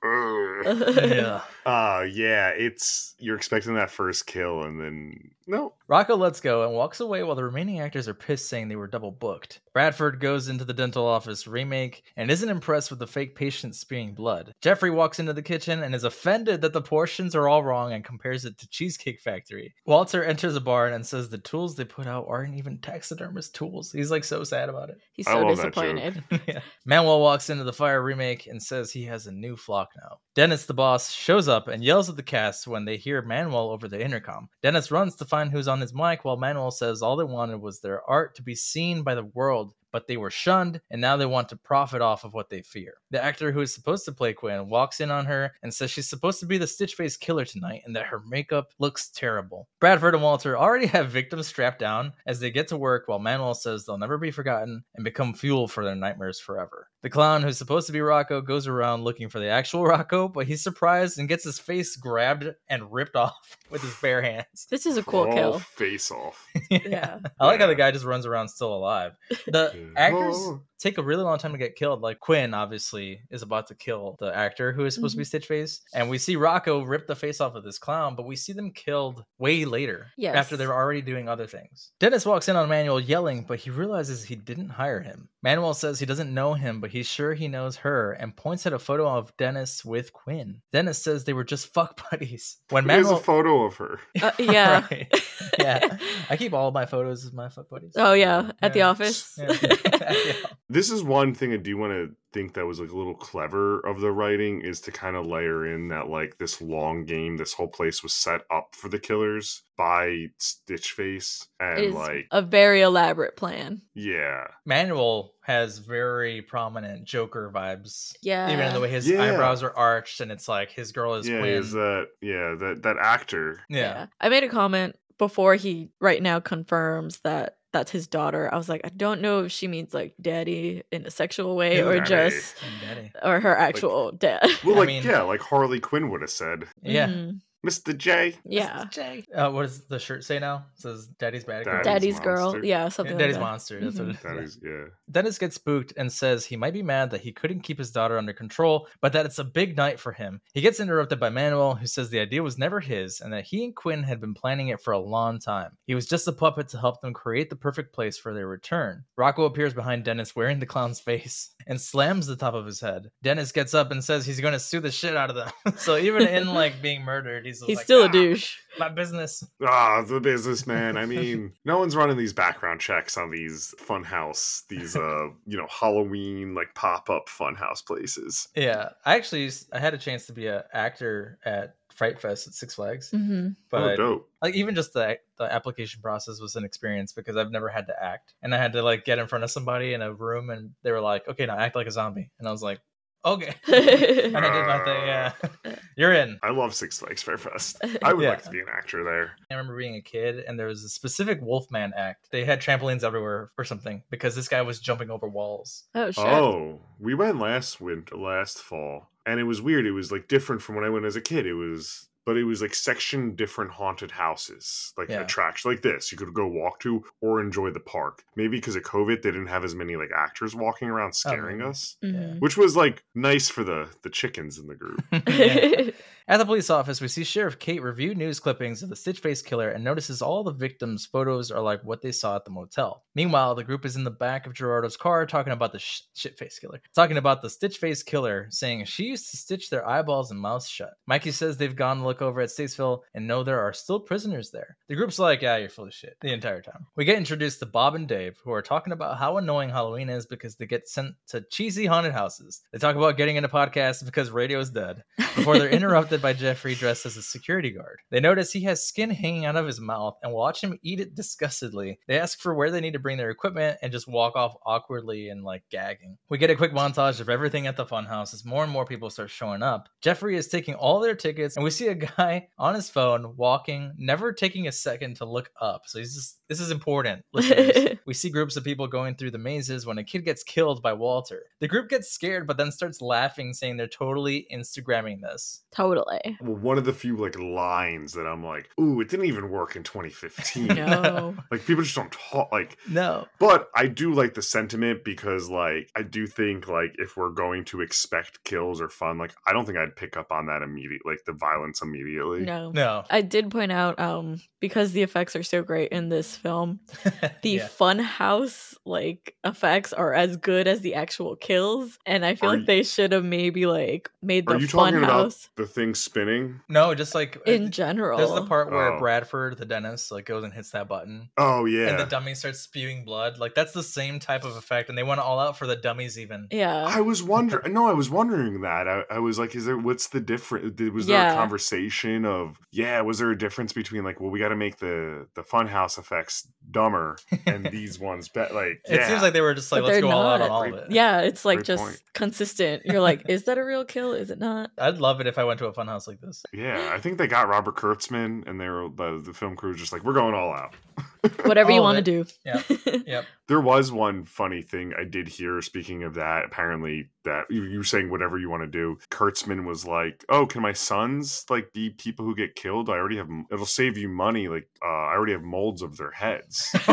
Ugh. yeah. Uh yeah, it's you're expecting that first kill, and then No. Rocco lets go and walks away while the remaining actors are pissed, saying they were double booked. Bradford goes into the dental office remake and isn't impressed with the fake patient spewing blood. Jeffrey walks into the kitchen and is offended that the portions are all wrong and compares it to Cheesecake Factory. Walter enters a barn and says the tools they put out aren't even taxidermist tools. He's like so sad about it. He's so love that joke. disappointed. [laughs] yeah. Manuel walks into the fire remake and says he has a new flock now. Dennis, the boss, shows up and yells at the cast when they hear Manuel over the intercom. Dennis runs to find who's on his mic while Manuel says all they wanted was their art to be seen by the world. But they were shunned, and now they want to profit off of what they fear. The actor who is supposed to play Quinn walks in on her and says she's supposed to be the Stitch Face killer tonight and that her makeup looks terrible. Bradford and Walter already [laughs] have victims strapped down as they get to work while Manuel says they'll never be forgotten and become fuel for their nightmares forever. The clown who's supposed to be Rocco goes around looking for the actual [laughs] Rocco, but he's surprised and gets his face grabbed and ripped [laughs] off with his bare hands. This is a cool kill. face off. Yeah. I like how the guy just runs around still alive. The Yeah. Actors Oh. oh, oh. Take a really long time to get killed. Like Quinn, obviously, is about to kill the actor who is supposed to be Stitch Face, and we see Rocco rip the face off of this clown, but we see them killed way later. Yes. after they're already doing other things. Dennis walks in on Manuel yelling, but he realizes he didn't hire him. Manuel says he doesn't know him, but he's sure he knows her, and points at a photo of Dennis with Quinn. Dennis says they were just [laughs] fuck buddies. When Manuel Manuel, a photo of her. Uh, yeah. [laughs] Right. yeah, [laughs] I keep all of my photos as my fuck buddies. Oh yeah, at the Yeah. office. Yeah. Yeah. This is one thing I do want to think that was like a little clever of the writing is to kind of layer in that like this long game, this whole place was set up for the killers by Stitch Face, and It is like a very elaborate plan. yeah, Manuel has very prominent Joker vibes. Yeah. Even in the way his Yeah. eyebrows are arched, and it's like his girl is yeah, Quinn. is that yeah that that actor. yeah. I made a comment before he right now confirms that that's his daughter. I was like, I don't know if she means like daddy in a sexual way Yeah, or daddy. just Daddy. or her actual dad. Well, I like mean- yeah, like Harley Quinn would have said, Yeah. Mhm. Mr. J. Yeah. Jay. Uh, what does the shirt say now? It says Daddy's bad girl. Daddy's Daddy's girl. Yeah, Yeah, something Daddy's like that. monster. That's what it is. That yeah. is yeah. Dennis gets spooked and says he might be mad that he couldn't keep his daughter under control, but that it's a big night for him. He gets interrupted by Manuel, who says the idea was never his and that he and Quinn had been planning it for a long time. He was just a puppet to help them create the perfect place for their return. Rocco appears behind Dennis wearing the clown's face [laughs] and slams the top of his head. Dennis gets up and says he's going to sue the shit out of them. [laughs] so even in like being murdered, he's, He's like, still a "Ah, douche. My business. Ah, the businessman. I mean, [laughs] no one's running these background checks on these funhouse, these uh, [laughs] you know, Halloween like pop up funhouse places. Yeah, I actually I had a chance to be an actor at Fright Fest at Six Flags, hmm but oh, dope. like even just the the application process was an experience because I've never had to act, and I had to like get in front of somebody in a room, and they were like, "Okay, now act like a zombie," and I was like, "Okay," [laughs] [laughs] and I did my thing. Yeah, [laughs] you're in. I love Six Flags Fright Fest. I would Yeah. like to be an actor there. I remember being a kid, and there was a specific Wolfman act. They had trampolines everywhere or something because this guy was jumping over walls. oh shit. Oh, we went last winter, last fall, and it was weird. It was like different from when I went as a kid. It was, but it was like section different haunted houses, like Yeah. attraction like this. You could go walk to or enjoy the park. Maybe because of COVID, they didn't have as many like actors walking around scaring maybe. us, Mhm. which was like nice for the the chickens in the group. [laughs] [laughs] At the police office, we see Sheriff Kate review news clippings of the Stitch Face killer and notices all the victims' photos are like what they saw at the motel. Meanwhile, the group is in the back of Gerardo's car talking about the sh- shit face killer. Talking about the Stitch Face killer, saying she used to stitch their eyeballs and mouths shut. Mikey says they've gone to look over at Statesville and know there are still prisoners there. The group's like, yeah, you're full of shit the entire time. We get introduced to Bob and Dave, who are talking about how annoying Halloween is because they get sent to cheesy haunted houses. They talk about getting into podcasts because radio is dead before they're [laughs] interrupted by Jeffrey dressed as a security guard. They notice he has skin hanging out of his mouth and watch him eat it disgustedly. They ask for where they need to bring their equipment and just walk off awkwardly and like gagging. We get a quick montage of everything at the funhouse as more and more people start showing up. Jeffrey is taking all their tickets and we see a guy [laughs] on his phone walking, never taking a second to look up. So he's just this is important. [laughs] We see groups of people going through the mazes when a kid gets killed by Walter. The group gets scared but then starts laughing saying they're totally Instagramming this. totally. Totally. Well, one of the few like lines that I'm like, ooh, it didn't even work in 2015. [laughs] No. [laughs] like people just don't talk like no. but I do like the sentiment because like I do think like if we're going to expect kills or fun, like I don't think I'd pick up on that immediately like the violence immediately. No. No. I did point out, um, because the effects are so great in this film, [laughs] the Yeah. fun house like effects are as good as the actual kills. And I feel Are like you- they should have maybe like made Are the you fun talking about house the thing spinning? No, just like in general. There's the part where Oh. Bradford, the dentist, like goes and hits that button, Oh yeah. and the dummy starts spewing blood. Like that's the same type of effect, and they went all out for the dummies even. Yeah. I was wondering. [laughs] No, I was wondering that. I, I was like, "Is there? What's the difference? Was there Yeah. a conversation of? Yeah, was there a difference between like, well, we got to make the the funhouse effects dumber, and [laughs] these ones, be- like, It yeah. seems like they were just like, But let's they're go all out on all of it. yeah, it's like Great just point. consistent. You're like, is that a real kill? Is it not? [laughs] I'd love it if I went to a funhouse like this. Yeah, I think they got Robert Kurtzman, and they were the, the film crew was just like, we're going all out. [laughs] Whatever you All of want to do. Yeah. Yep. [laughs] There was one funny thing I did hear. Speaking of that, apparently that you, you were saying whatever you want to do. Kurtzman was like, "Oh, can my sons like be people who get killed? I already have. It'll save you money. Like, uh, I already have molds of their heads." [laughs]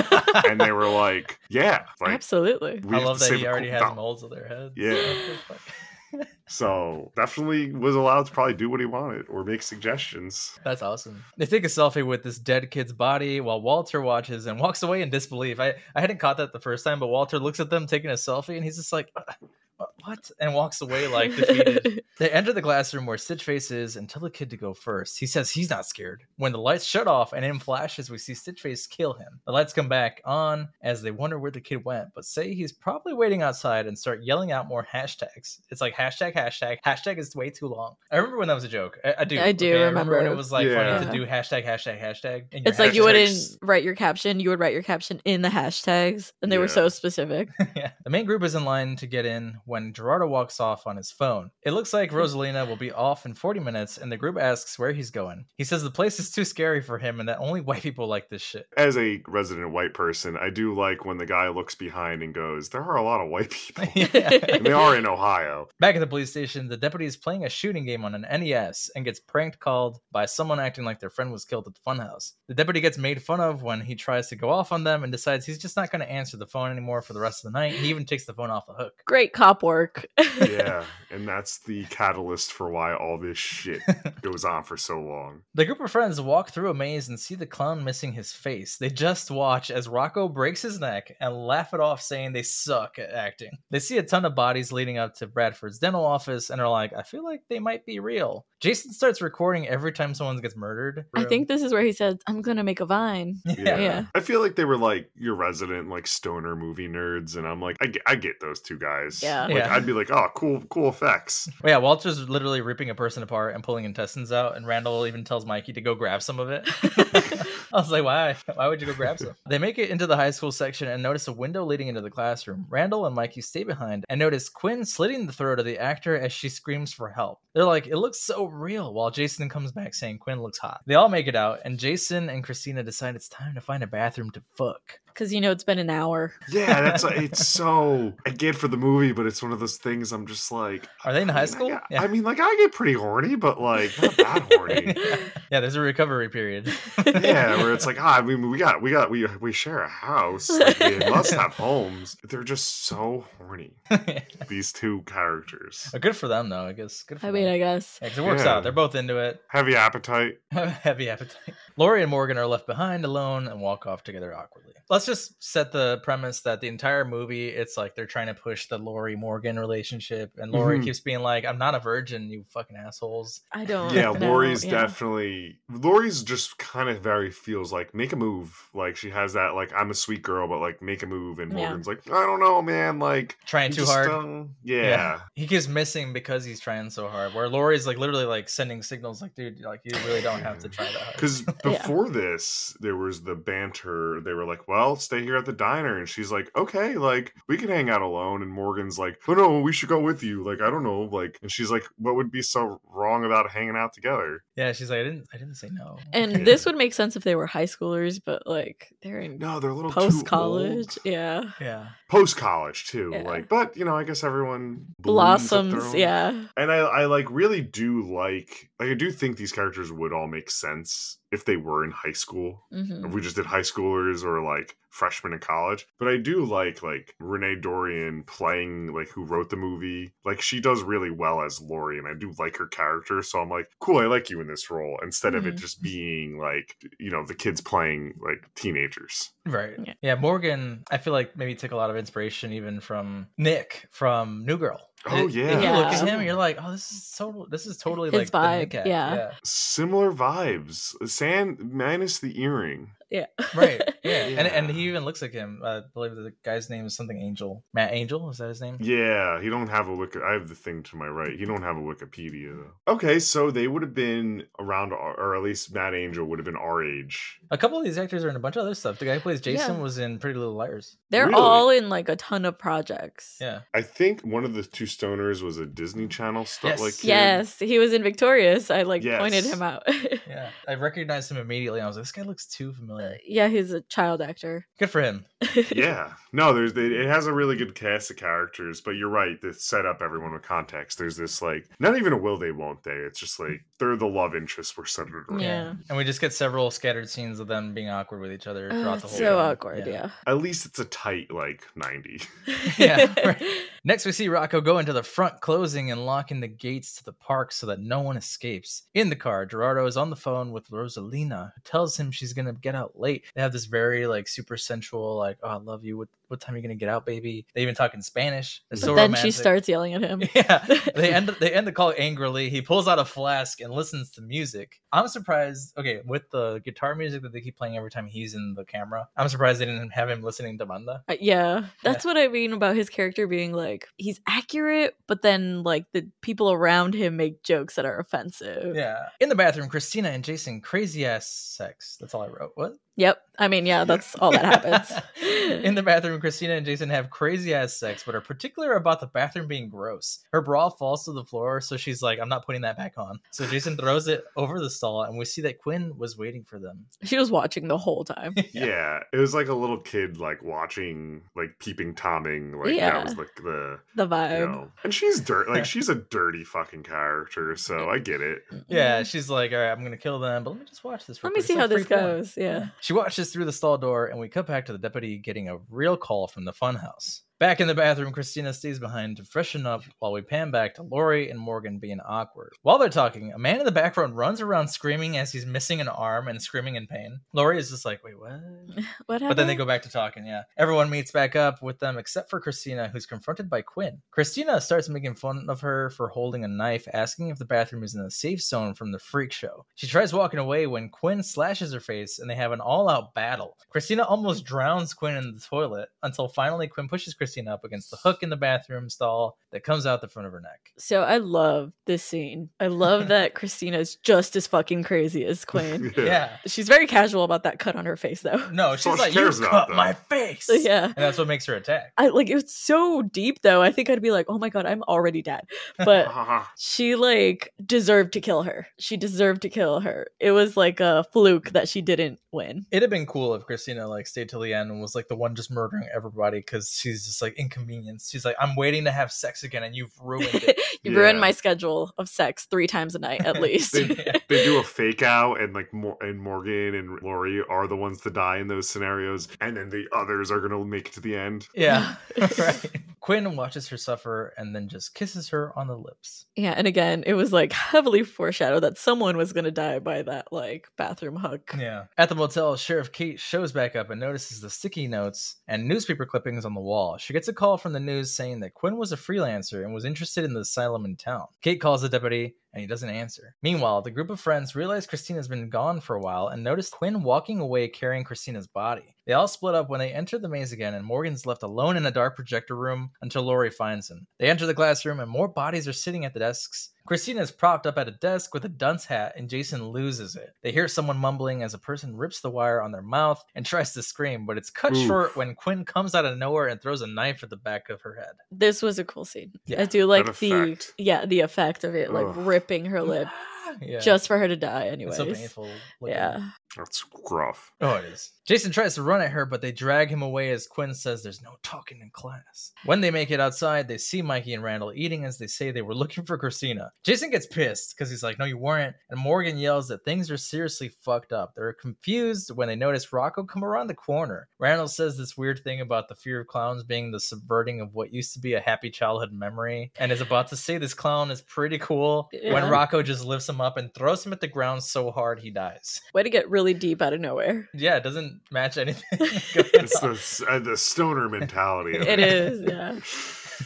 and they were like, "Yeah, like Absolutely. we I have love that he already cool- has no. molds of their heads. Yeah. So definitely was allowed to probably do what he wanted or make suggestions. That's awesome. They take a selfie with this dead kid's body while Walter watches and walks away in disbelief. I, I hadn't caught that the first time, but Walter looks at them taking a selfie and he's just like, "Uh, uh, what? And walks away like defeated. [laughs] They enter the classroom where Stitch Face is and tell the kid to go first. He says he's not scared. When the lights shut off and in flashes, we see Stitch Face kill him. The lights come back on as they wonder where the kid went, but say he's probably waiting outside and start yelling out more hashtags. It's like hashtag, hashtag, hashtag is way too long. I remember when that was a joke. I, I do. I do remember when remember. it was like funny Yeah. to do hashtag, hashtag, hashtag. in your It's like you wouldn't write your caption, you would write your caption in the hashtags, and they were so specific. [laughs] yeah. The main group is in line to get in when Gerardo walks off on his phone. It looks like hmm. Rosalina will be off in 40 minutes, and the group asks where he's going. He says the place is too scary for him and that only [laughs] white people like this shit. As a resident white person, I do like when the guy looks behind and goes, "There are a lot of white [laughs] people." [laughs] and they are in Ohio. Back at the police station, the deputy is playing a shooting game on an NES and gets pranked called by someone acting like their friend was killed at the funhouse. The deputy gets made fun of when he tries to go off on them and decides he's just not going to answer the phone anymore for the rest of the night. He even takes the phone off the hook. Great cop work. [laughs] Yeah, and that's the catalyst for why all this shit goes on for so long. The group of friends walk through a maze and see the clown missing his face. They just watch as Rocco breaks his neck and laugh it off, saying they suck at acting. They see a ton of bodies leading up to Bradford's dental office and are like, I feel like they might be real. Jason starts recording every time someone gets murdered. I think this is where he said, I'm gonna make a vine. [laughs] Yeah. Yeah. I feel like they were like your resident like stoner movie nerds, and I'm like, I get, I get those two guys. Yeah. Like Yeah. I'd be like, oh, cool, cool effects. [laughs] Yeah, Walter's literally ripping a person apart and pulling intestines out, and Randall even tells Mikey to go grab some of it. [laughs] I was like, why? Why would you go grab some? They make it into the high school section and notice a window leading into the classroom. Randall and Mikey stay behind and notice Quinn slitting the throat of the actor as she screams for help. They're like, it looks so real, while Jason comes back saying Quinn looks hot. They all make it out, and Jason and Christina decide it's time to find a bathroom to fuck. Because you know it's been an hour. Yeah, that's [laughs] it's so I get for the movie, but it's one of those things I'm just like. Are they in I high mean, school? I, got- I mean, like I get pretty horny, but like not that horny. [laughs] yeah, there's a recovery period. yeah, where it's like, [laughs] ah, I mean, we got, we got, we we share a house. Like, we must have homes. They're just so horny. These two characters, Good for them, though. I guess. Good for I them. mean, I guess. Yeah, 'cause it works Yeah. out. They're both into it. heavy appetite. Heavy appetite. Lori and Morgan are left behind alone and walk off together awkwardly. Let's just set the premise that the entire movie, it's like they're trying to push the Lori Morgan relationship, and Lori Mhm. keeps being like, "I'm not a virgin, you fucking assholes." I don't. Yeah, know, Lori's yeah. definitely. Lori's just kind of very feels like make a move. Like she has that like I'm a sweet girl, but like make a move. And Yeah. Morgan's like, I don't know, man. Like Trying too just, hard. um, yeah. He keeps missing because he's trying so hard. Where Lori's like literally like sending signals, like, "Dude, like you really don't have to try that hard." Because [laughs] before this, there was the banter. They were like, "Well, stay here at the diner," and she's like, "Okay, like we can hang out alone." And Morgan's like, "Oh no, we should go with you." Like I don't know, like, and she's like, "What would be so wrong about hanging out together?" yeah, she's like, "I didn't, I didn't say no." And Yeah. this would make sense if they were high schoolers, but like they're in No, they're a little post college. Yeah. yeah, post college too. Yeah. Like, but you know, I guess everyone blooms up their Blossoms, own- yeah. And I, I like really do like, like I do think these characters would all make sense if they were in high school. hmm If we just did high schoolers or like freshmen in college. But I do like like Renee Dorian playing like who wrote the movie. Like she does really well as Lori, and I do like her character. So I'm like, cool, I like you in this role instead of it Mhm. just being like you know the kids playing like teenagers. Right. Yeah. Yeah. Morgan, I feel like maybe took a lot of inspiration even from Nick from New Girl. Oh, It- yeah. you look at him, you're like, oh, this is so. This is totally His like vibe, Nick act. yeah. Similar vibes. Sand minus the earring. Yeah. Right. Yeah. [laughs] And Yeah. and he even looks like him. I believe the guy's name is something Angel. Matt Angel is that his name? Yeah, he don't have a wiki. I have the thing to my right. He don't have a Wikipedia though. Okay, so they would have been around, our, or at least Matt Angel would have been our age. A couple of these actors are in a bunch of other stuff. The guy who plays Jason Yeah. was in Pretty Little Liars. They're Really? all in like a ton of projects. Yeah. I think one of the two stoners was a Disney Channel stuff. Yes. Like kid. Yes, he was in Victorious. I like pointed him out. [laughs] Yeah. I recognized him immediately. I was like, this guy looks too familiar. Uh, yeah, he's a child actor. Good for him. [laughs] yeah. No, there's it has a really good cast of characters, but you're right. They set up everyone with context. There's this like not even a will they won't they. It's just like they're the love interests we're centered around. Yeah. And we just get several scattered scenes of them being awkward with each other Oh, throughout the it's whole so film. awkward. Yeah. At least it's a tight like ninety. [laughs] Yeah, right. Next, we see Rocco go into the front, closing and locking the gates to the park so that no one escapes. In the car, Gerardo is on the phone with Rosalina, who tells him she's gonna get out late. They have this very like super sensual, like, "Oh, I love you. What what time are you gonna get out, baby?" They even talk in Spanish. But so then romantic. she starts yelling at him. [laughs] Yeah, they [laughs] end they end the call angrily. He pulls out a flask and listens to music. I'm surprised. Okay, with the guitar music that they keep playing every time he's in the camera, I'm surprised they didn't have him listening to banda. Uh, yeah, that's what I mean about his character being like he's accurate, but then like the people around him make jokes that are offensive. Yeah. In the bathroom, Christina and Jason crazy ass sex. That's all I wrote. What? Yep. I mean, yeah, that's all that happens. [laughs] In the bathroom, Christina and Jason have crazy ass sex, but are particular about the bathroom being gross. Her bra falls to the floor, so she's like, I'm not putting that back on. So Jason throws it over the stall, and we see that Quinn was waiting for them. she was watching the whole time. [laughs] Yeah, it was like a little kid like watching like peeping tomming. Like Yeah. that was like the The you vibe. know. And she's dirt like [laughs] she's a dirty fucking character, so I get it. Yeah, she's like, all right, I'm gonna kill them, but let me just watch this. real Let me see It's how this free porn." goes. Yeah. She watches through the stall door, and we cut back to the deputy getting a real call from the funhouse. Back in the bathroom, Christina stays behind to freshen up while we pan back to Lori and Morgan being awkward. While they're talking, a man in the background runs around screaming as he's missing an arm and screaming in pain. Lori is just like, wait, what? [laughs] What happened? But then they go back to talking, yeah. Everyone meets back up with them except for Christina, who's confronted by Quinn. Christina starts making fun of her for holding a knife, asking if the bathroom is in the safe zone from the freak show. She tries walking away when Quinn slashes her face and they have an all out battle. Christina almost drowns Quinn in the toilet until finally Quinn pushes Christina up against the hook in the bathroom stall that comes out the front of her neck. So I love this scene. I love that [laughs] Christina's just as fucking crazy as Quinn. [laughs] Yeah. She's very casual about that cut on her face though. No, That's all she's she like, You cares about, cut though." my face. [laughs] Yeah. And that's what makes her attack. I like it's so deep though. I think I'd be like, "Oh my god, I'm already dead." But she like deserved to kill her. She deserved to kill her. It was like a fluke that she didn't win. It'd have been cool if Christina like stayed till the end and was like the one just murdering everybody because she's just like inconvenience. She's like, I'm waiting to have sex again, and you've ruined [laughs] it. you ruined my schedule of sex three times a night at [laughs] least. they, they do a fake out and like Mor- and Morgan and Lori are the ones to die in those scenarios and then the others are gonna make it to the end. [laughs] yeah, right. Quinn watches her suffer and then just kisses her on the lips. yeah, and again, it was like heavily foreshadowed that someone was gonna die by that like bathroom hook. Yeah. At the motel, Sheriff Kate shows back up and notices the sticky notes and newspaper clippings on the wall. She gets a call from the news saying that Quinn was a freelancer and was interested in the asylum in town. Kate calls the deputy and he doesn't answer. Meanwhile, the group of friends realize Christina's been gone for a while and notice Quinn walking away carrying Christina's body. They all split up when they enter the maze again, and Morgan's left alone in a dark projector room until Lori finds him. They enter the classroom, and more bodies are sitting at the desks. Christina is propped up at a desk with a dunce hat, and Jason loses it. They hear someone mumbling as a person rips the wire on their mouth and [laughs] tries to scream, but it's cut Oof. short when Quinn comes out of nowhere and throws a knife at the back of her head. This was a cool scene. Yeah, I do like the effect. yeah, the effect of it like Ugh. ripping her lip [sighs] [laughs] [laughs] Yeah. just for her to die anyway. so painful. looking. Yeah. That's gruff. Oh, it is. Jason tries to run at her, but they drag him away as Quinn says there's no talking in class. When they make it outside, they see Mikey and Randall eating as they say they were looking for Christina. Jason gets pissed because he's like, No, you weren't. And Morgan yells that things are seriously fucked up. They're confused when they notice Rocco come around the corner. Randall says this weird thing about the fear of clowns being the subverting of what used to be a happy childhood memory and is about to say this clown is pretty cool when Rocco just lifts him up and throws him at the ground so hard he dies. [laughs] Way to get really deep out of nowhere. Yeah, it doesn't match anything. [laughs] [laughs] It's the, uh, the stoner mentality. Of It is, yeah.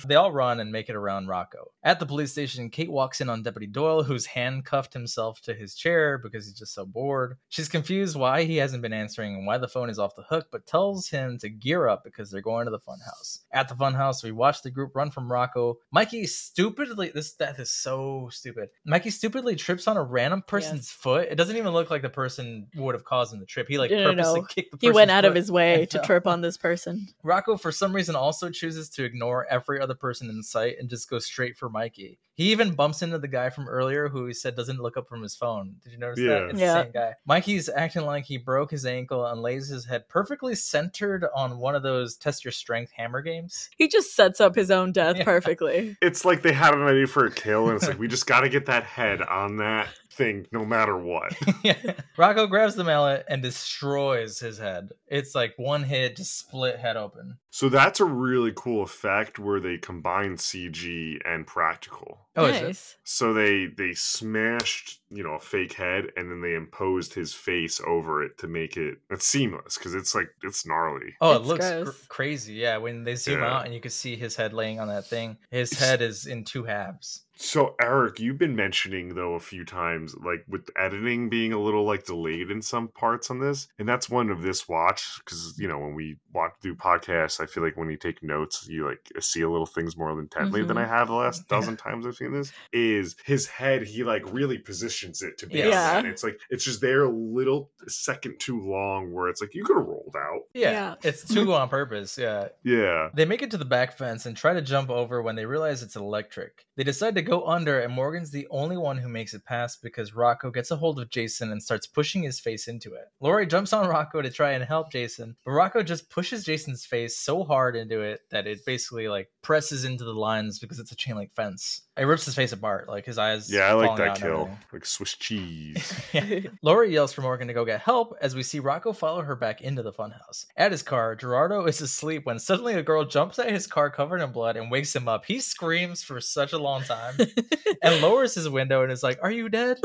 They all run and make it around Rocco. At the police station, Kate walks in on Deputy Doyle, who's handcuffed himself to his chair because he's just so bored. She's confused why he hasn't been answering and why the phone is off the hook, but tells him to gear up because they're going to the funhouse. At the funhouse, we watch the group run from Rocco. Mikey stupidly this death is so stupid. Mikey stupidly trips on a random person's foot. It doesn't even look like the person would have caused him the trip. He like No, no, purposely no. kicked the He went out of his way [laughs] to fell. trip on this person. Rocco, for some reason, also chooses to ignore every other person in sight and just go straight for Mikey. He even bumps into the guy from earlier who he said doesn't look up from his phone. Did you notice Yeah. that? It's Yeah. the same guy. Mikey's acting like he broke his ankle and lays his head perfectly centered on one of those test your strength hammer games. He just sets up his own death [laughs] Yeah. perfectly. It's like they had an idea for a kill, and it's like we just got to get that head on that thing, no matter what. [laughs] yeah. Rocco grabs the mallet and destroys his head. It's like one hit, just split head open. So that's a really cool effect where they combine CG and practical. Oh, is it? nice. So they they smashed you know a fake head and then they imposed his face over it to make it it's seamless because it's like it's gnarly. Oh, it It's looks cr- crazy. Yeah, when they zoom Yeah. out and you can see his head laying on that thing, his head is in two halves. So Eric, you've been mentioning though a few times like with editing being a little like delayed in some parts on this, and that's one of this watch because you know when we watch do podcasts, I feel like when you take notes, you like see a little things more intently than I mm-hmm. have the last Yeah. dozen times I've seen this. Is his head? He like really positions it to be. Yeah. on that. It's like it's just there a little second too long where it's like you could have rolled out. Yeah, Yeah. it's [laughs] too on purpose. Yeah. Yeah. They make it to the back fence and try to jump over when they realize it's electric. They decide to go under, and Morgan's the only one who makes it past because Rocco gets a hold of Jason and starts pushing his face into it. Lori jumps on Rocco to try and help Jason, but Rocco just pushes Jason's face so hard into it that it basically like presses into the lines because it's a chain link fence. It rips his face apart, like his eyes. Yeah, I like that kill. Like Swiss cheese. [laughs] Yeah. Lori yells for Morgan to go get help as we see Rocco follow her back into the funhouse. At his car, Gerardo is asleep when suddenly a girl jumps at his car covered in blood and wakes him up. He screams for such a long time [laughs] and lowers his window and is like, Are you dead?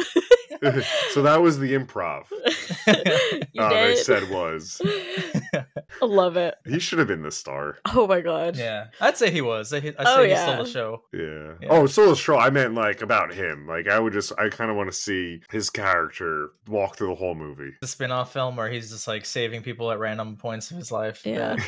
[laughs] so that was the improv. you uh, they said was I love it. he should have been the star. Oh my god. yeah, I'd say he was. I, I oh, say Oh, he yeah. stole the show. Yeah. Yeah. Oh, still the show. I meant like about him. Like I would just, I kind of want to see his character walk through the whole movie. The spin off film where he's just like saving people at random points of his life. Yeah. [laughs]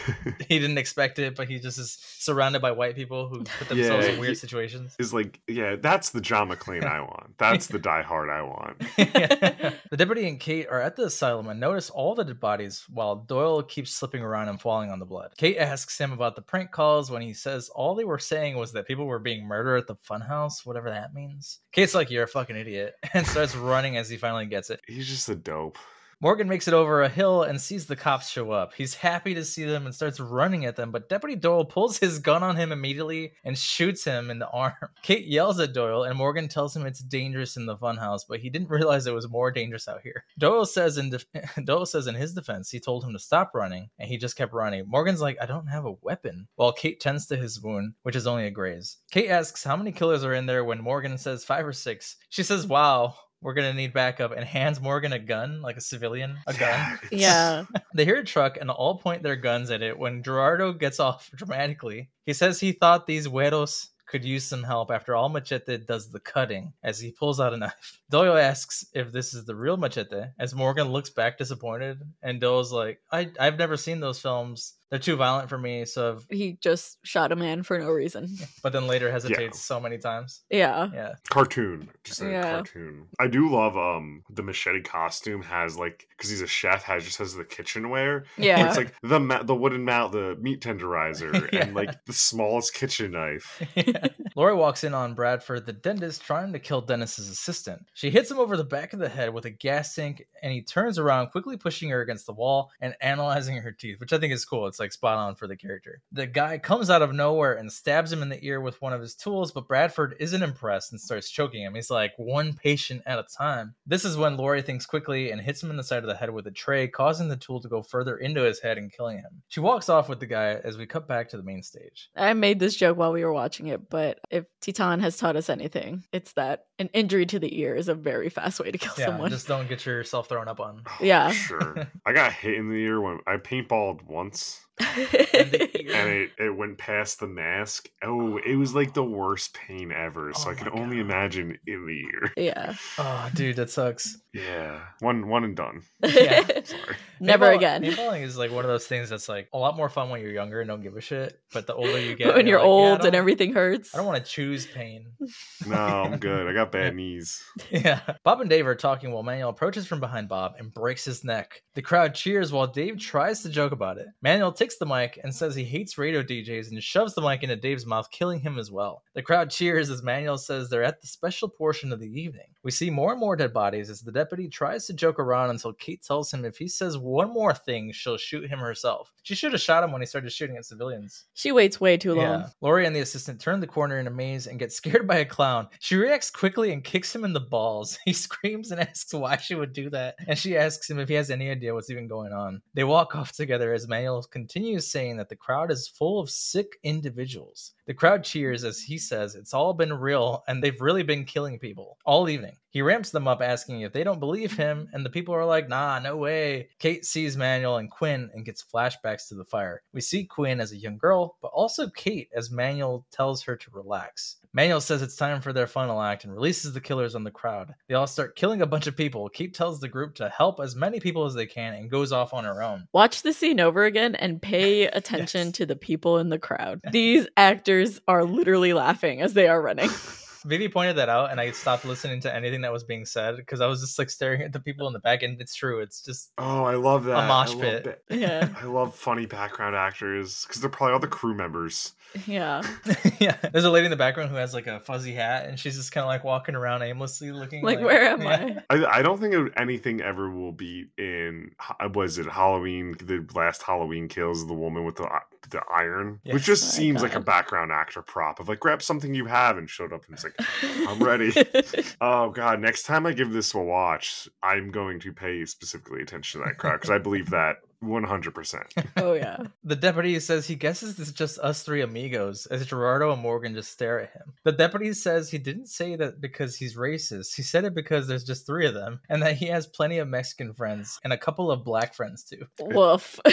He didn't expect it, but he just is surrounded by white people who put themselves Yeah, in weird he- situations. Is like, yeah, that's the John McClane I want. [laughs] That's the Die Hard I want. [laughs] the deputy and Kate are at the asylum and notice all the dead bodies while Doyle keeps slipping around and falling on the blood. Kate asks him about the prank calls when he says all they were saying was that people were being murdered at the funhouse, whatever that means. Kate's like, You're a fucking idiot, [laughs] and starts running as he finally gets it. He's just a dope. Morgan makes it over a hill and sees the cops show up. He's happy to see them and starts running at them, but Deputy Doyle pulls his gun on him immediately and shoots him in the arm. [laughs] Kate yells at Doyle, and Morgan tells him it's dangerous in the funhouse, but he didn't [laughs] realize it was more dangerous out here. Doyle says in def- [laughs] Doyle says in his defense, he told him to stop running, and he just kept running. Morgan's like, "I don't have a weapon," while Kate tends to his wound, which is only a graze. Kate asks how many killers are in there when Morgan says five or six. She says, "Wow." We're gonna need backup and hands Morgan a gun, like a civilian, a gun. Yeah. [laughs] [laughs] They hear a truck and all point their guns at it when Gerardo gets off [laughs] dramatically. He says he thought these güeros could use some help after all Machete does the cutting as he pulls out a knife. Doyle asks if this is the real Machete as Morgan looks back disappointed and Doyle's like, I, I've never seen those films. They're too violent for me, so I've... He just shot a man for no reason. but then later hesitates so many times. Yeah. Yeah. cartoon just a Yeah. cartoon i do love um the machete costume has like because he's a chef has just has the kitchenware Yeah. it's like the ma- the wooden mount the meat tenderizer [laughs] Yeah. and like the smallest kitchen knife [laughs] Lori walks in on Bradford, the dentist, trying to kill Dennis's assistant. She hits him over the back of the head with a gas tank, and he turns around, quickly pushing her against the wall and analyzing her teeth, which I think is cool. It's like spot on for the character. The guy comes out of nowhere and stabs him in the ear with one of his tools, but Bradford isn't impressed and starts choking him. He's like, one patient at a time. This is when Lori thinks quickly and hits him in the side of the head with a tray, causing the tool to go further into his head and killing him. She walks off with the guy as we cut back to the main stage. I made this joke while we were watching it, but if Titan has taught us anything, it's that an injury to the ear is a very fast way to kill Yeah, someone. just don't get yourself thrown up on. [laughs] Yeah. sure. [laughs] I got hit in the ear when I paintballed once, And [laughs] and [laughs] it, it went past the mask. Oh, it was like the oh. worst pain ever. So Oh I can only God. imagine in the ear. yeah. Oh, dude, that sucks. Yeah, one one and done. Yeah. [laughs] Sorry. Never Paintball- again. Paintballing is like one of those things that's like a lot more fun when you're younger and don't give a shit. But the older you get, But when you're like, yeah, I old and don't- everything hurts. I don't want to choose pain. No, I'm good. I got bad knees. Yeah. Bob and Dave are talking while Manuel approaches from behind Bob and breaks his neck. The crowd cheers while Dave tries to joke about it. Manuel takes the mic and says he hates radio DJs and shoves the mic into Dave's mouth, killing him as well. The crowd cheers as Manuel says they're at the special portion of the evening. We see more and more dead bodies as the deputy tries to joke around until Kate tells him if he says one more thing, she'll shoot him herself. She should have shot him when he started shooting at civilians. She waits way too long. Yeah. Lori and the assistant turn the corner in a maze and get scared by a clown. She reacts quickly and kicks him in the balls. [laughs] He screams and asks why she would do that, and she asks him if he has any idea what's even going on. They walk off together as Manuel continues saying that the crowd is full of sick individuals. The crowd cheers as he says it's all been real and they've really been killing people all evening. He ramps them up asking if they don't believe him, and the people are like, nah, no way. Kate sees Manuel and Quinn and gets flashbacks to the fire. We see Quinn as a young girl, but also Kate as Manuel tells her to relax. Manuel says it's time for their final act and releases the killers on the crowd. They all start killing a bunch of people. Kate tells the group to help as many people as they can and goes off on her own. Watch the scene over again and pay [laughs] attention Yes. to the people in the crowd. [laughs] These actors are literally laughing as they are running. [laughs] Vivi pointed that out, and I stopped listening to anything that was being said because I was just like staring at the people in the back, and it's true. It's just Oh, I love that. mosh I pit. that. Yeah. I love funny background actors because they're probably all the crew members. Yeah. [laughs] yeah. There's a lady in the background who has like a fuzzy hat, and she's just kind of like walking around aimlessly, looking Like, where am Yeah. I? I, I don't think anything ever will be in. uh, Was it Halloween? The last Halloween kills the woman with the uh, the iron, which just Oh seems like a background actor prop of like grab something you have and showed up and it's like I'm ready. [laughs] Oh god, next time I give this a watch, I'm going to pay specifically attention to that crowd because I believe that 100%. oh yeah. [laughs] The deputy says he guesses it's just us three amigos as Gerardo and Morgan just stare at him. The deputy says he didn't say that because he's racist. He said it because there's just three of them and that he has plenty of Mexican friends and a couple of black friends too. Woof. [laughs]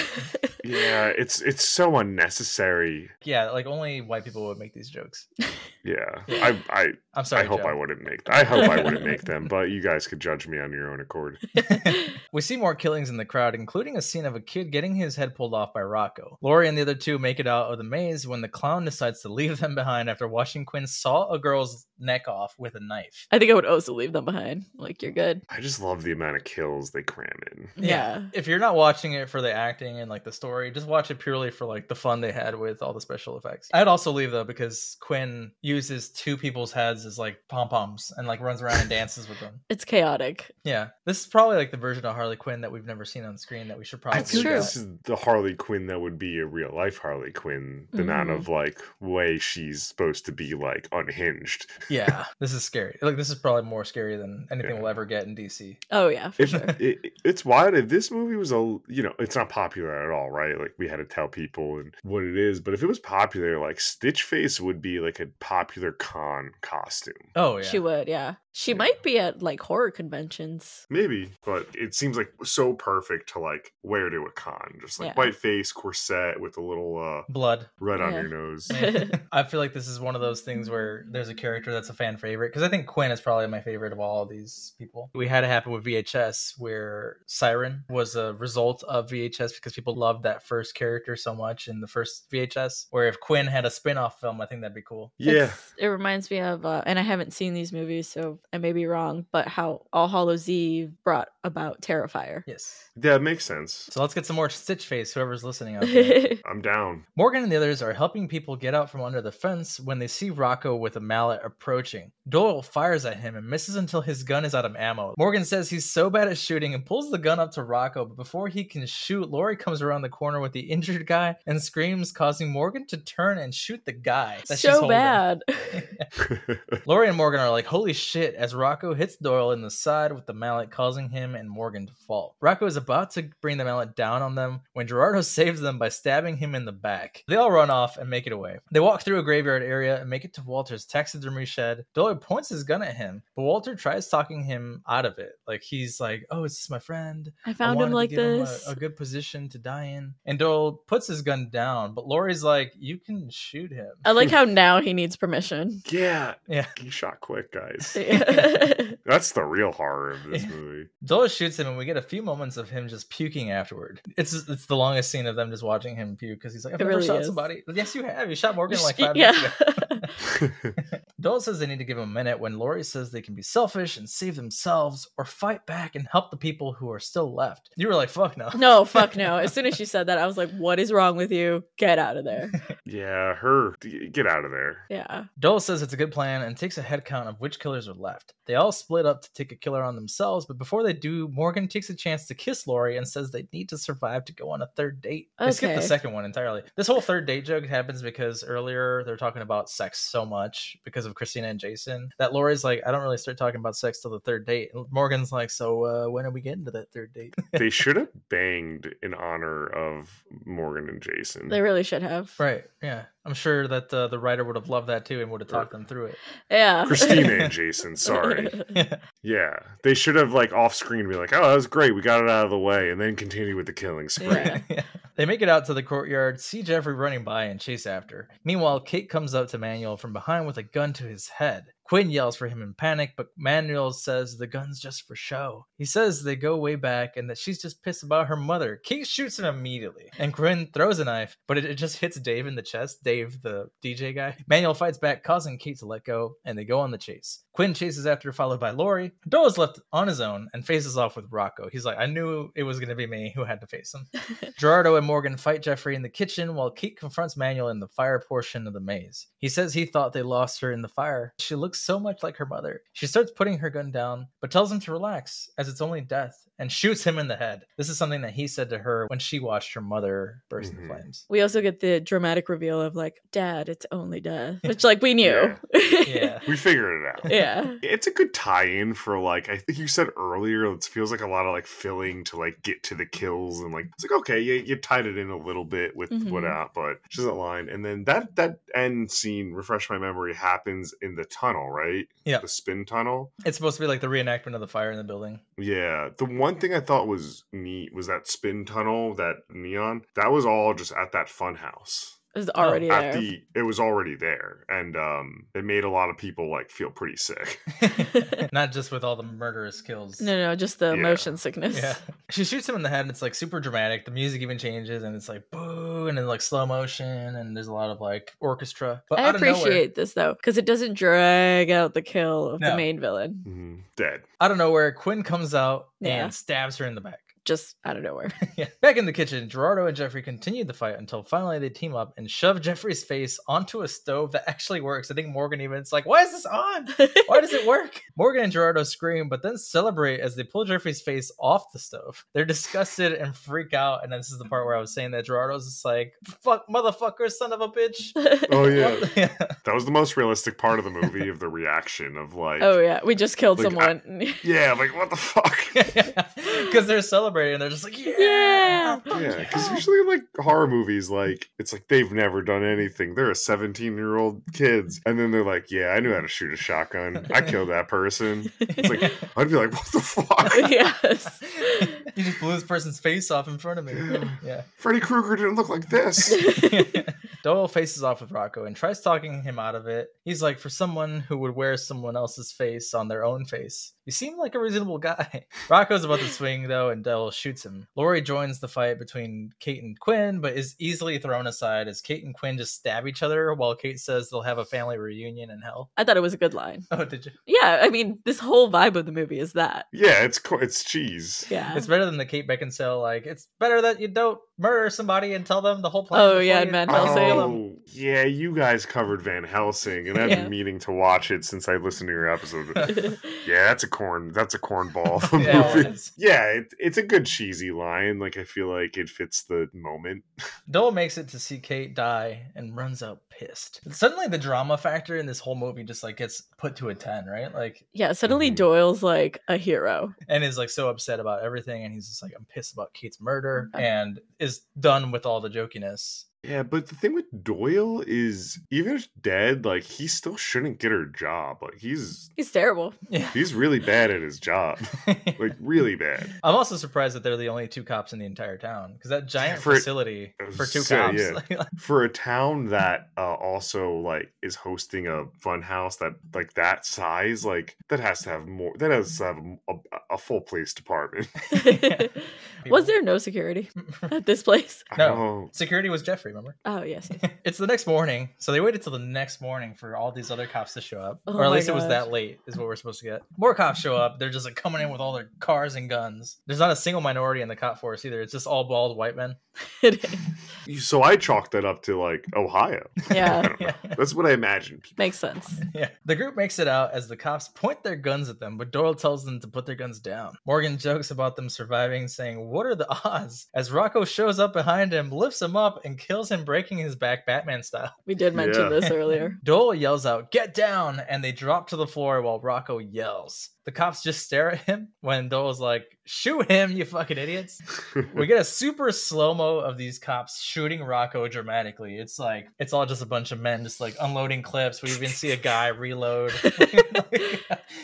Yeah, it's it's so unnecessary. Yeah, like only white people would make these jokes. [laughs] Yeah. Yeah. I I I'm sorry. I hope Joe. I wouldn't make I hope I wouldn't make them, [laughs] but you guys could judge me on your own accord. [laughs] we see more killings in the crowd, including a scene of a kid getting his head pulled off by Rocco. Lori and the other two make it out of the maze when the clown decides to leave them behind after watching Quinn saw a girl's neck off with a knife. I think I would also leave them behind. Like you're good. I just love the amount of kills they cram in. Yeah. If you're not watching it for the acting and like the story, just watch it purely for like the fun they had with all the special effects. I'd also leave though because Quinn uses two people's heads as like pom poms and like runs around and dances with them. It's chaotic. Yeah, this is probably like the version of Harley Quinn that we've never seen on screen that we should probably. I feel True. like this is the Harley Quinn that would be a real life Harley Quinn. The amount Mhm. of like way she's supposed to be like unhinged. Yeah, [laughs] this is scary. Like this is probably more scary than anything Yeah. we'll ever get in DC. Oh yeah, for If sure. [laughs] it, it's wild if this movie was a you know it's not popular at all, right? Like we had to tell people and what it is, but if it was popular, like Stitch Face would be like a popular con costume. Oh yeah. She would, yeah. She Yeah. might be at like horror conventions. Maybe, but it seems like so perfect to like wear to a con. Just like Yeah. white face, corset with a little uh Blood. red on your nose. I feel like this is one of those things where there's a character that's a fan favorite because I think Quinn is probably my favorite of all of these people. We had it happen with VHS where Siren was a result of VHS because people loved that first character so much in the first VHS. Where if Quinn had a spin-off film, I think that'd be cool. Yeah. It's- it reminds me of, uh, and I haven't seen these movies, so I may be wrong, but how All Hallows Eve brought about Terrifier. Yes. Yeah, it makes sense. So let's get some more Stitch Face, whoever's listening out there. [laughs] I'm down. Morgan and the others are helping people get out from under the fence when they see Rocco with a mallet approaching. Doyle fires at him and misses until his gun is out of ammo. Morgan says he's so bad at shooting and pulls the gun up to Rocco, but before he can shoot, Lori comes around the corner with the injured guy and screams, causing Morgan to turn and shoot the guy. that so holding. bad. [laughs] [laughs] Lori and Morgan are like, holy shit, as Rocco hits Doyle in the side with the mallet, causing him and Morgan to fall. Rocco is about to bring the mallet down on them when Gerardo saves them by stabbing him in the back. They all run off and make it away. They walk through a graveyard area and make it to Walter's taxidermy shed. Doyle points his gun at him, but Walter tries talking him out of it. Like he's like, oh, it's just my friend. I I found wanted him to like give him a- this. a, good position to die in. And Doyle puts his gun down, but Lori's like, you can shoot him. I like how [laughs] now he needs permission. yeah, Yeah. he shot quick, guys. [laughs] yeah, That's the real horror of this Yeah. movie. Doyle shoots him, and we get a few moments of him just puking afterward. It's it's the longest scene of them just watching him puke because he's like, "I've It never really shot is. somebody." Yes, you have. You shot Morgan like five minutes ago. [laughs] [laughs] yeah. Doyle says they need to give him a minute when Lori says they can be selfish and save themselves or fight back and help the people who are still left. You were like, "Fuck no." [laughs] no, fuck no. As soon as she said that, I was like, what is wrong with you? Get out [laughs] of there. yeah, her. Get out of there. Yeah. Doyle says it's a good plan and takes a head count of which killers are left. They all split up to take a killer on themselves, but before they do, Morgan takes a chance to kiss Lori and says they need to survive to go on a third date. They skip the second one entirely. This whole third date joke happens because earlier they're talking about sex so much because of Christina and Jason that Lori's like, I don't really start talking about sex till the third date. And Morgan's like, So uh, when are we getting to that third date? [laughs] They should have [laughs] banged in honor of Morgan and Jason. They really should have. right. Yeah. I'm sure that uh, the writer would have loved that too and would have talked them through it. Yeah. [laughs] Christina and Jason, sorry. Yeah, they should have like off screen be like, "Oh, that was great, we got it out of the way," and then continue with the killing spree. Yeah. They make it out to the courtyard, see Jeffrey running by, and chase after. Meanwhile, Kate comes up to Manuel from behind with a gun to his head. Quinn yells for him in panic, but Manuel says the gun's just for show. He says they go way back and that she's just pissed about her mother. Kate shoots him immediately, and Quinn throws a knife, but it, it just hits Dave in the chest. Dave, the DJ guy. Manuel fights back, causing Kate to let go, and they go on the chase. Quinn chases after, followed by Lori. Doe is left on his own and faces off with Rocco. He's like, I knew it was going to be me who had to face him. [laughs] Gerardo and Morgan fight Jeffrey in the kitchen while Kate confronts Manuel in the fire portion of the maze. He says he thought they lost her in the fire. She looks so much like her mother. She starts putting her gun down, but tells him to relax, as it's only death, and shoots him in the head. This is something that he said to her when she watched her mother burst Mhm. in flames. We also get the dramatic reveal of like, Dad, it's only death, [laughs] which like we knew. [laughs] Yeah. We figured it out. yeah. It's a good tie-in for like I think you said earlier. It feels like a lot of like filling to like get to the kills and like it's like okay, you, you tied it in a little bit with Mhm. what out, but just that line and then that that end scene, refresh my memory, happens in the tunnel, right? Yeah. the spin tunnel. It's supposed to be like the reenactment of the fire in the building. Yeah, the one thing I thought was neat was that spin tunnel, that neon. That was all just at that fun house. It was already At there. the, it was already there, and um, it made a lot of people like feel pretty sick. [laughs] [laughs] Not just with all the murderous kills. no, no, just the Yeah. motion sickness. Yeah. [laughs] She shoots him in the head and it's like super dramatic. The music even changes and it's like boo and then like slow motion and there's a lot of like orchestra. But I out of nowhere, appreciate this though, because it doesn't drag out the kill of No. the main villain. Mhm. Dead. out of nowhere, Quinn comes out Yeah. and stabs her in the back. Just out of nowhere. [laughs] yeah. Back in the kitchen, Gerardo and Jeffrey continue the fight until finally they team up and shove Jeffrey's face onto a stove that actually works. I think Morgan even it's like, why is this on? Why does it [laughs] work? Morgan and Gerardo scream, but then celebrate as they pull Jeffrey's face off the stove. They're disgusted and freak out. And this is the part where I was saying that Gerardo's just like, fuck, motherfucker, son of a bitch. [laughs] Oh yeah, yeah. that was the most realistic part of the movie of the reaction of like, oh yeah, we just killed Like, I- someone. yeah, like what the fuck. Because they're celebrating and they're just like, yeah. Yeah. [laughs] Yeah, because usually in like horror movies, like it's like they've never done anything. They're a 17 year old kids, and then they're like, "Yeah, I knew how to shoot a shotgun. I killed that person." It's like [laughs] I'd be like, "What the fuck?" [laughs] yes. you just blew this person's face off in front of me. Yeah. Freddy Krueger didn't look like this. Doyle faces off with Rocco and tries talking him out of it. He's like, for someone who would wear someone else's face on their own face, You seem like a reasonable guy. [laughs] Rocco's about to swing though, and Dell shoots him. Lori joins the fight between Kate and Quinn, but is easily thrown aside as Kate and Quinn just stab each other while Kate says they'll have a family reunion in hell. I thought it was a good line. Oh, did you? Yeah, I mean, this whole vibe of the movie is that. Yeah, it's co- it's cheese. Yeah. It's better than the Kate Beckinsale. Like it's better that you don't murder somebody and tell them the whole plan. Oh, yeah, you- and Van Helsing. Oh, yeah, you guys covered Van Helsing, and I've Yeah. been meaning to watch it since I listened to your episode. [laughs] yeah, that's a corn. That's a cornball [laughs] of a Yeah, movie. is. Yeah, it, it's a good cheesy line. Like I feel like it fits the moment. [laughs] Doyle makes it to see Kate die and runs out pissed. Suddenly, the drama factor in this whole movie just like gets put to a ten, right? Like, yeah, suddenly Mhm. Doyle's like a hero. and is like so upset about everything, and he's just like, I'm pissed about Kate's murder, Okay. and is done with all the jokiness. Yeah, but the thing with Doyle is, even if dead, like he still shouldn't get her job. Like he's He's terrible. Yeah, he's really bad at his job. [laughs] Like really bad. I'm also surprised that they're the only two cops in the entire town because that giant For- facility for two say, cops. yeah. For a town that uh, also like is hosting a fun house that like that size, like that has to have more. That has to have a, a full police department. [laughs] Was there no security [laughs] at this place? No. Security was Jeffrey, remember? Oh, yes. yes. [laughs] it's the next morning, so they waited till the next morning for all these other cops to show up, Oh or at my least it was that late. Is what we're supposed to get. More cops show up. They're just like coming in with all their cars and guns. There's not a single minority in the cop force either. It's just all bald white men. [laughs] It is. so I chalked that up to like Ohio. [laughs] Yeah. Yeah. That's what I imagined. makes sense. Yeah. The group makes it out as the cops point their guns at them, but Doyle tells them to put their guns down. Morgan jokes about them surviving, saying, What are the odds? As Rocco shows up behind him, lifts him up, and kills him, breaking his back Batman style. We did mention Yeah. this earlier. [laughs] Doyle yells out, Get down! And they drop to the floor while Rocco yells. The cops just stare at him when Doyle's like, Shoot him, you fucking idiots. We get a [laughs] super slow mo of these cops shooting Rocco dramatically. It's like, it's all just a bunch of men just like unloading clips. We even see a guy reload. [laughs]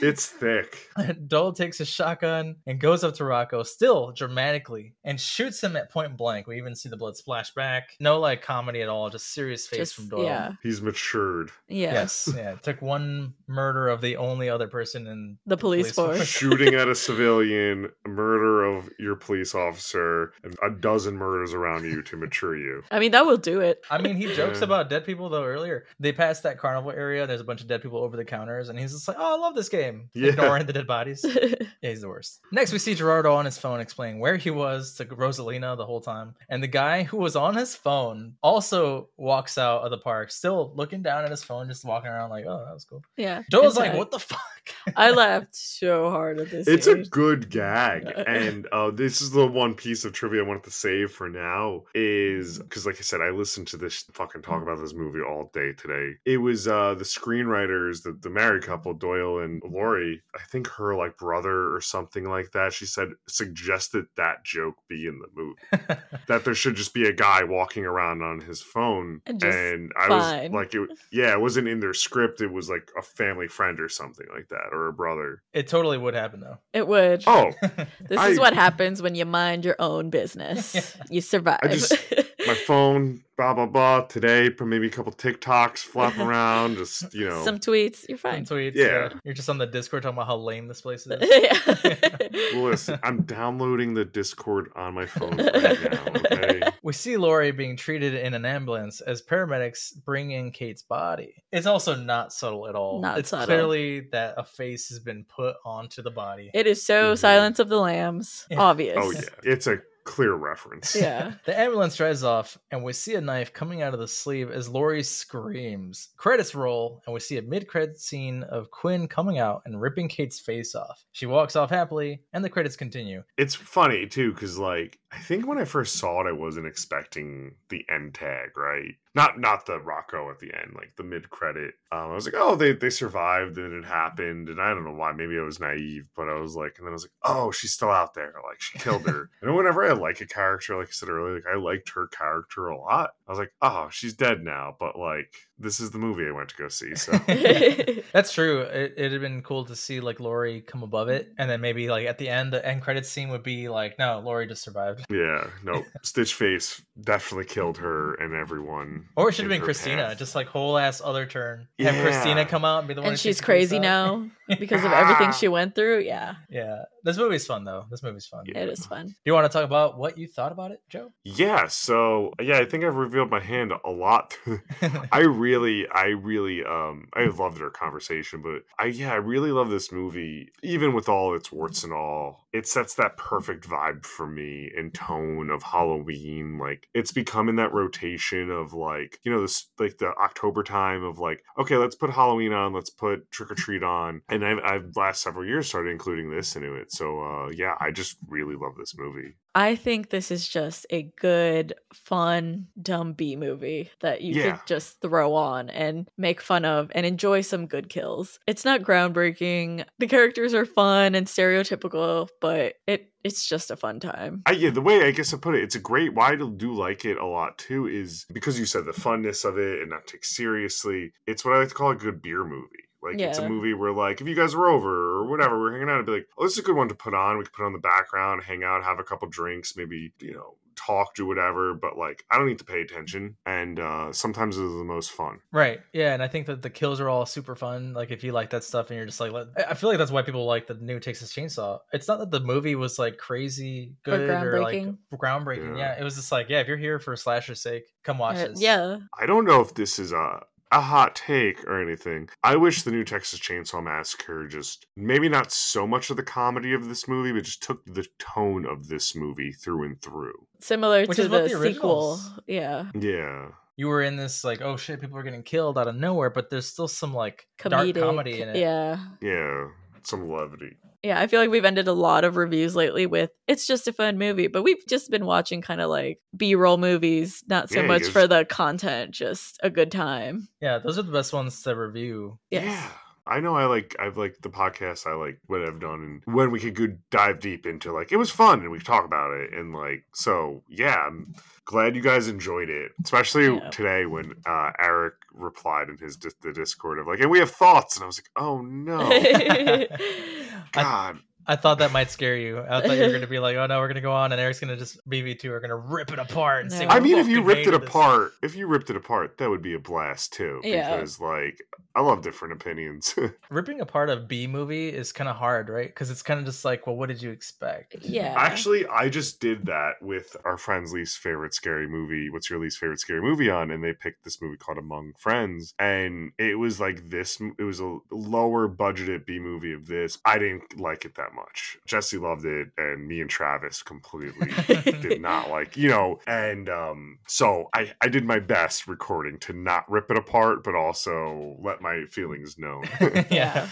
it's thick. [laughs] Doyle takes a shotgun and goes up to Rocco, still dramatically, and shoots him at point blank. We even see the blood splash back. No like comedy at all, just serious face Just, from Doyle. yeah. He's matured. Yes. Yes, yeah. It took one murder of the only other person in The police, Police force. force. Shooting at a [laughs] civilian, murder of your police officer, and a dozen murders around you to mature you. I mean, that will do it. I mean, he jokes Yeah. about dead people though earlier. They passed that carnival area. There's a bunch of dead people over the counters, and he's just like, "Oh, I love this game." Yeah. Ignoring the dead bodies. [laughs] Yeah, he's the worst. Next, we see Gerardo on his phone explaining where he was to Rosalina the whole time. And the guy who was on his phone also walks out of the park, still looking down at his phone, just walking around like, oh, that was cool. yeah. Joel's it's like, what the fuck? [laughs] I laughed so hard at this. It's a good gag, [laughs] and uh, this is the one piece of trivia I wanted to save for now is because, like I said, I listened to this fucking talk about this movie all day today. It was uh, the screenwriters, the, the married couple, Doyle and Lori. I think her like brother or something like that. She said suggested that joke be in the movie. [laughs] that there should just be a guy walking around on his phone And just and i fine. was like it yeah it wasn't in their script it was like a family friend or something like that or a brother it totally would happen though. It would. oh [laughs] this I- is what happens when you mind your own business. [laughs] Yeah. You survive. just- [laughs] my phone blah blah blah today put maybe a couple tiktoks flopping [laughs] around just you know Some tweets. You're Some fine. tweets. Yeah. You're just on the Discord talking about how lame this place is. [laughs] yeah. [laughs] listen i'm downloading the discord on my phone right now okay We see Lori being treated in an ambulance as paramedics bring in Kate's body. It's also not subtle at all. Not it's subtle. clearly that a face has been put onto the body. It is so Mhm. Silence of the Lambs. Yeah. Obvious. oh yeah it's a clear reference [laughs] Yeah. The ambulance drives off, and we see a knife coming out of the sleeve as Lori screams. Credits roll, and we see a mid-credit scene of Quinn coming out and ripping Kate's face off. She walks off happily, and the credits continue. it's funny too because like i think when i first saw it i wasn't expecting the end tag right not not the rocco at the end like the mid credit um, i was like oh they they survived and it happened and i don't know why maybe i was naive but i was like and then i was like oh she's still out there like she killed her. [laughs] And whenever i like a character like i said earlier like i liked her character a lot I was like, oh, she's dead now, but like this is the movie I went to go see. So [laughs] That's true. It, it'd have been cool to see like Lori come above it, and then maybe like at the end, the end credits scene would be like, no, Lori just survived. yeah, no, [laughs] Stitch Face definitely killed her and everyone. Or it should have been Christina, path. just like whole ass other turn. Have Yeah. Christina come out and be the one. and she's crazy now because of everything Ah. she went through. Yeah, Yeah, this movie's fun though. This movie's fun. Yeah. it is fun. Do you want to talk about what you thought about it, Joe? Yeah, so yeah, I think I've revealed my hand a lot. [laughs] I really, I really, um, I loved our conversation, but I, yeah, I really love this movie, even with all its warts and all. It sets that perfect vibe for me and tone of Halloween. Like it's becoming that rotation of like, you know, this like the October time of like, okay, let's put Halloween on, let's put Trick or Treat on, and I've, I've last several years started including this into it. So uh, yeah, I just really love this movie. I think this is just a good, fun, dumb B movie that you Yeah. could just throw on and make fun of and enjoy some good kills. It's not groundbreaking. The characters are fun and stereotypical, but it it's just a fun time. I, yeah, the way I guess I put it, it's a great. Why I do like it a lot too is because you said the funness of it and not take seriously. It's what I like to call a good beer movie. Like it's a movie where like if you guys were over or whatever, we're hanging out and be like, oh, this is a good one to put on. We could put on the background, hang out, have a couple drinks, maybe you know talk, do whatever. But like I don't need to pay attention, and uh sometimes it's the most fun. Right. Yeah, and I think that the kills are all super fun. Like if you like that stuff and you're just like, let- I I feel like that's why people like the new Texas Chainsaw. It's not that the movie was like crazy Or good or, like groundbreaking. groundbreaking. Yeah. Yeah. it was just like, yeah, if you're here for slasher's sake, come watch Uh, this. yeah. I don't know if this is a a hot take or anything. I wish the new Texas Chainsaw Massacre just maybe not so much of the comedy of this movie, but just took the tone of this movie through and through. Similar Which to is the, the sequel. Yeah. Yeah. You were in this like, oh shit, people are getting killed out of nowhere, but there's still some like Comedic. dark comedy in it. Yeah. Yeah. Some levity. Yeah, I feel like we've ended a lot of reviews lately with it's just a fun movie, but we've just been watching kind of like B-roll movies, not so Yeah, much for the content, just a good time. Yeah, those are the best ones to review. Yes. Yeah. I know I like I've like the podcast I like what I've done and when we could go dive deep into like it was fun and we could talk about it and like so yeah I'm glad you guys enjoyed it especially Yeah. today when uh Eric replied in his the Discord of like and we have thoughts and I was like oh no I, [laughs] [laughs] God I thought that might scare you. I thought you were gonna be like, oh no, we're gonna go on and Eric's gonna just BB2 are gonna rip it apart and No. I mean if you ripped it made of this. apart if you ripped it apart that would be a blast too Yeah. because like I love different opinions [laughs] ripping apart a B movie is kind of hard, right? Because it's kind of just like, well, what did you expect? yeah. Actually, I just did that with our friend's least favorite scary movie. What's your least favorite scary movie on? And they picked this movie called Among Friends, and it was like this. It was a lower budgeted B movie of this. I didn't like it that much. Jesse loved it, and me and Travis completely [laughs] did not like. You know, and um, so I I did my best recording to not rip it apart, but also let my feelings known. [laughs] [laughs] yeah.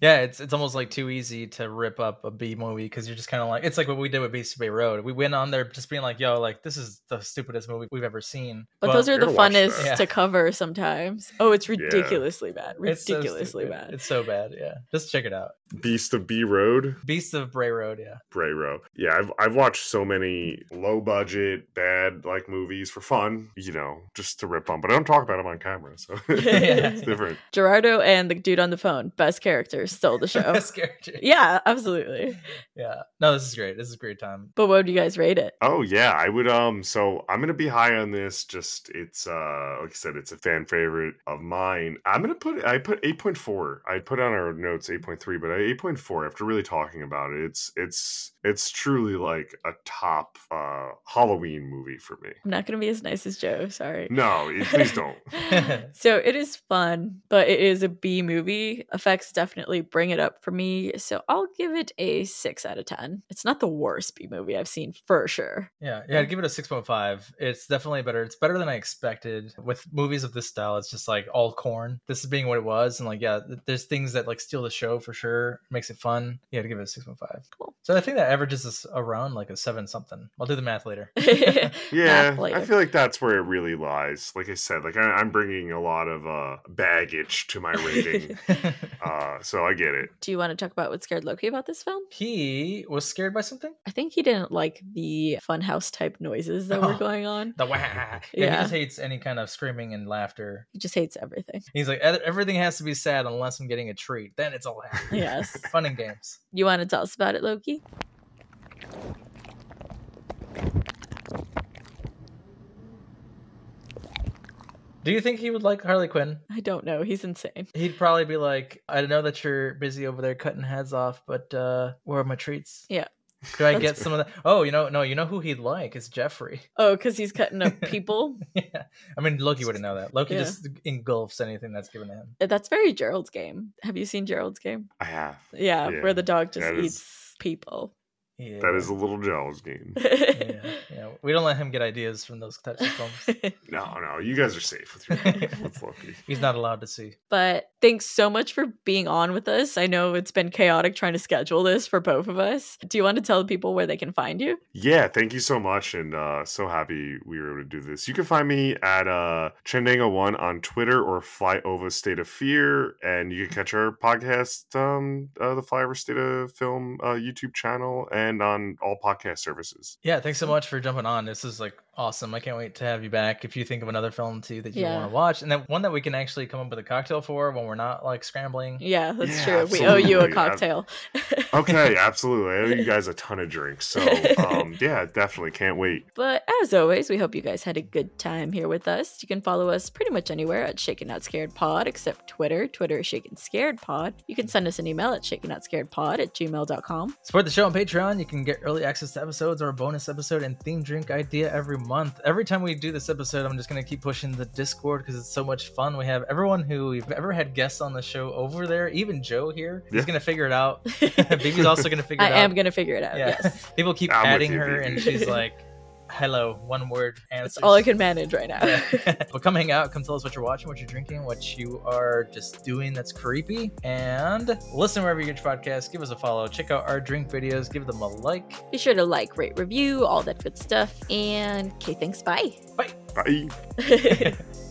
Yeah, it's it's almost like too easy to rip up a B movie because you're just kind of like it's like what we did with Beast Bay Road. We went on there just being like, "Yo, like this is the stupidest movie we've ever seen." but Well, those are the funnest. Yeah. to cover sometimes. Oh, it's ridiculously bad. it's so Ridiculously bad. It's so bad. Yeah, just check it out. Beast of B Road. Beast of Bray Road. Yeah. Bray Road. Yeah, I've I've watched so many low budget, bad like movies for fun, you know, just to rip on. But I don't talk about them on camera, so [laughs] [laughs] it's different. Gerardo and the dude on the phone, best characters, stole the show. [laughs] Best character. yeah, absolutely. Yeah. No, this is great. This is a great time. But what would you guys rate it? Oh yeah, I would um so I'm gonna be high on this. Just it's uh like I said, it's a fan favorite of mine. I'm gonna put I put 8.4. I put on our notes 8.3, but I 8.4 after really talking about it. It's it's it's truly like a top uh Halloween movie for me. I'm not going to be as nice as Joe. Sorry. No, please don't. [laughs] so it is fun, but it is a B movie. Effects definitely bring it up for me. So I'll give it a six out of 10. It's not the worst B movie I've seen for sure. Yeah, yeah, I'd give it a 6.5. It's definitely better. It's better than I expected. With movies of this style, it's just like all corn. This is being what it was. And like, yeah, there's things that like steal the show for sure. Makes it fun. Yeah, to give it a 6.5. Cool. So I think that averages us around like a seven something. I'll do the math later. [laughs] Yeah, Math later. I feel like that's where it really lies. Like I said, like I, I'm bringing a lot of uh, baggage to my rating, [laughs] uh, so I get it. Do you want to talk about what scared Loki about this film? he was scared by something. I think he didn't like the funhouse type noises that were Oh. going on. The wah. Yeah, he just hates any kind of screaming and laughter. He just hates everything. He's like, everything has to be sad unless I'm getting a treat. Then it's all happy. Yes. Fun and games. You want to tell us about it, Loki? Do you think he would like Harley Quinn? I don't know. He's insane. He'd probably be like, I know that you're busy over there cutting heads off, but uh, where are my treats? Yeah. Do I get some of that? Oh, you know, no, you know who he'd like is Jeffrey. Oh, because he's cutting up [laughs] people? yeah. I mean, Loki wouldn't know that. Loki Yeah. just engulfs anything that's given to him. That's very Gerald's game. Have you seen Gerald's game? I have. Yeah, Yeah, where the dog just that is- eats people. Yeah. That is a little Joel's game. [laughs] yeah, yeah. We don't let him get ideas from those types of films. [laughs] No, no, you guys are safe with your [laughs] with Loki. He's not allowed to see. but thanks so much for being on with us. I know it's been chaotic trying to schedule this for both of us. Do you want to tell people where they can find you? Yeah, thank you so much, and uh, so happy we were able to do this. You can find me at uh, Chandanga One on Twitter or Flyover State of Fear, and you can catch our podcast, um, uh, the Flyover State of Film uh, YouTube channel, and on all podcast services. Yeah, thanks so much for jumping on. This is like awesome. I can't wait to have you back. If you think of another film too that you Yeah. want to watch, and then one that we can actually come up with a cocktail for when we're not like scrambling. Yeah, that's Yeah, true. We owe you a cocktail. [laughs] Okay, [laughs] absolutely. I owe you guys a ton of drinks, so um, [laughs] yeah, definitely can't wait. But as always, we hope you guys had a good time here with us. You can follow us pretty much anywhere at Shaken Not Scared Pod, except Twitter. Twitter is Shaken Scared Pod. You can send us an email at shakennotscaredpod at gmail.com. Support the show on Patreon. You can get early access to episodes or a bonus episode and theme drink idea every month. Every time we do this episode, I'm just going to keep pushing the Discord because it's so much fun. We have everyone who we've ever had guests on the show over there, even Joe here. He's going to figure it out. [laughs] [laughs] Baby's also going to figure I it out. I am going to figure it out. Yeah. Yes. People keep I'm adding you, her, Vivi. and she's [laughs] like, hello, one word answers. That's all I can manage right now. Yeah. [laughs] but come hang out, come tell us what you're watching, what you're drinking, what you are just doing that's creepy. And listen wherever you get your podcast. Give us a follow. Check out our drink videos. Give them a like. Be sure to like, rate, review, all that good stuff. And okay, thanks. Bye. Bye. Bye. [laughs]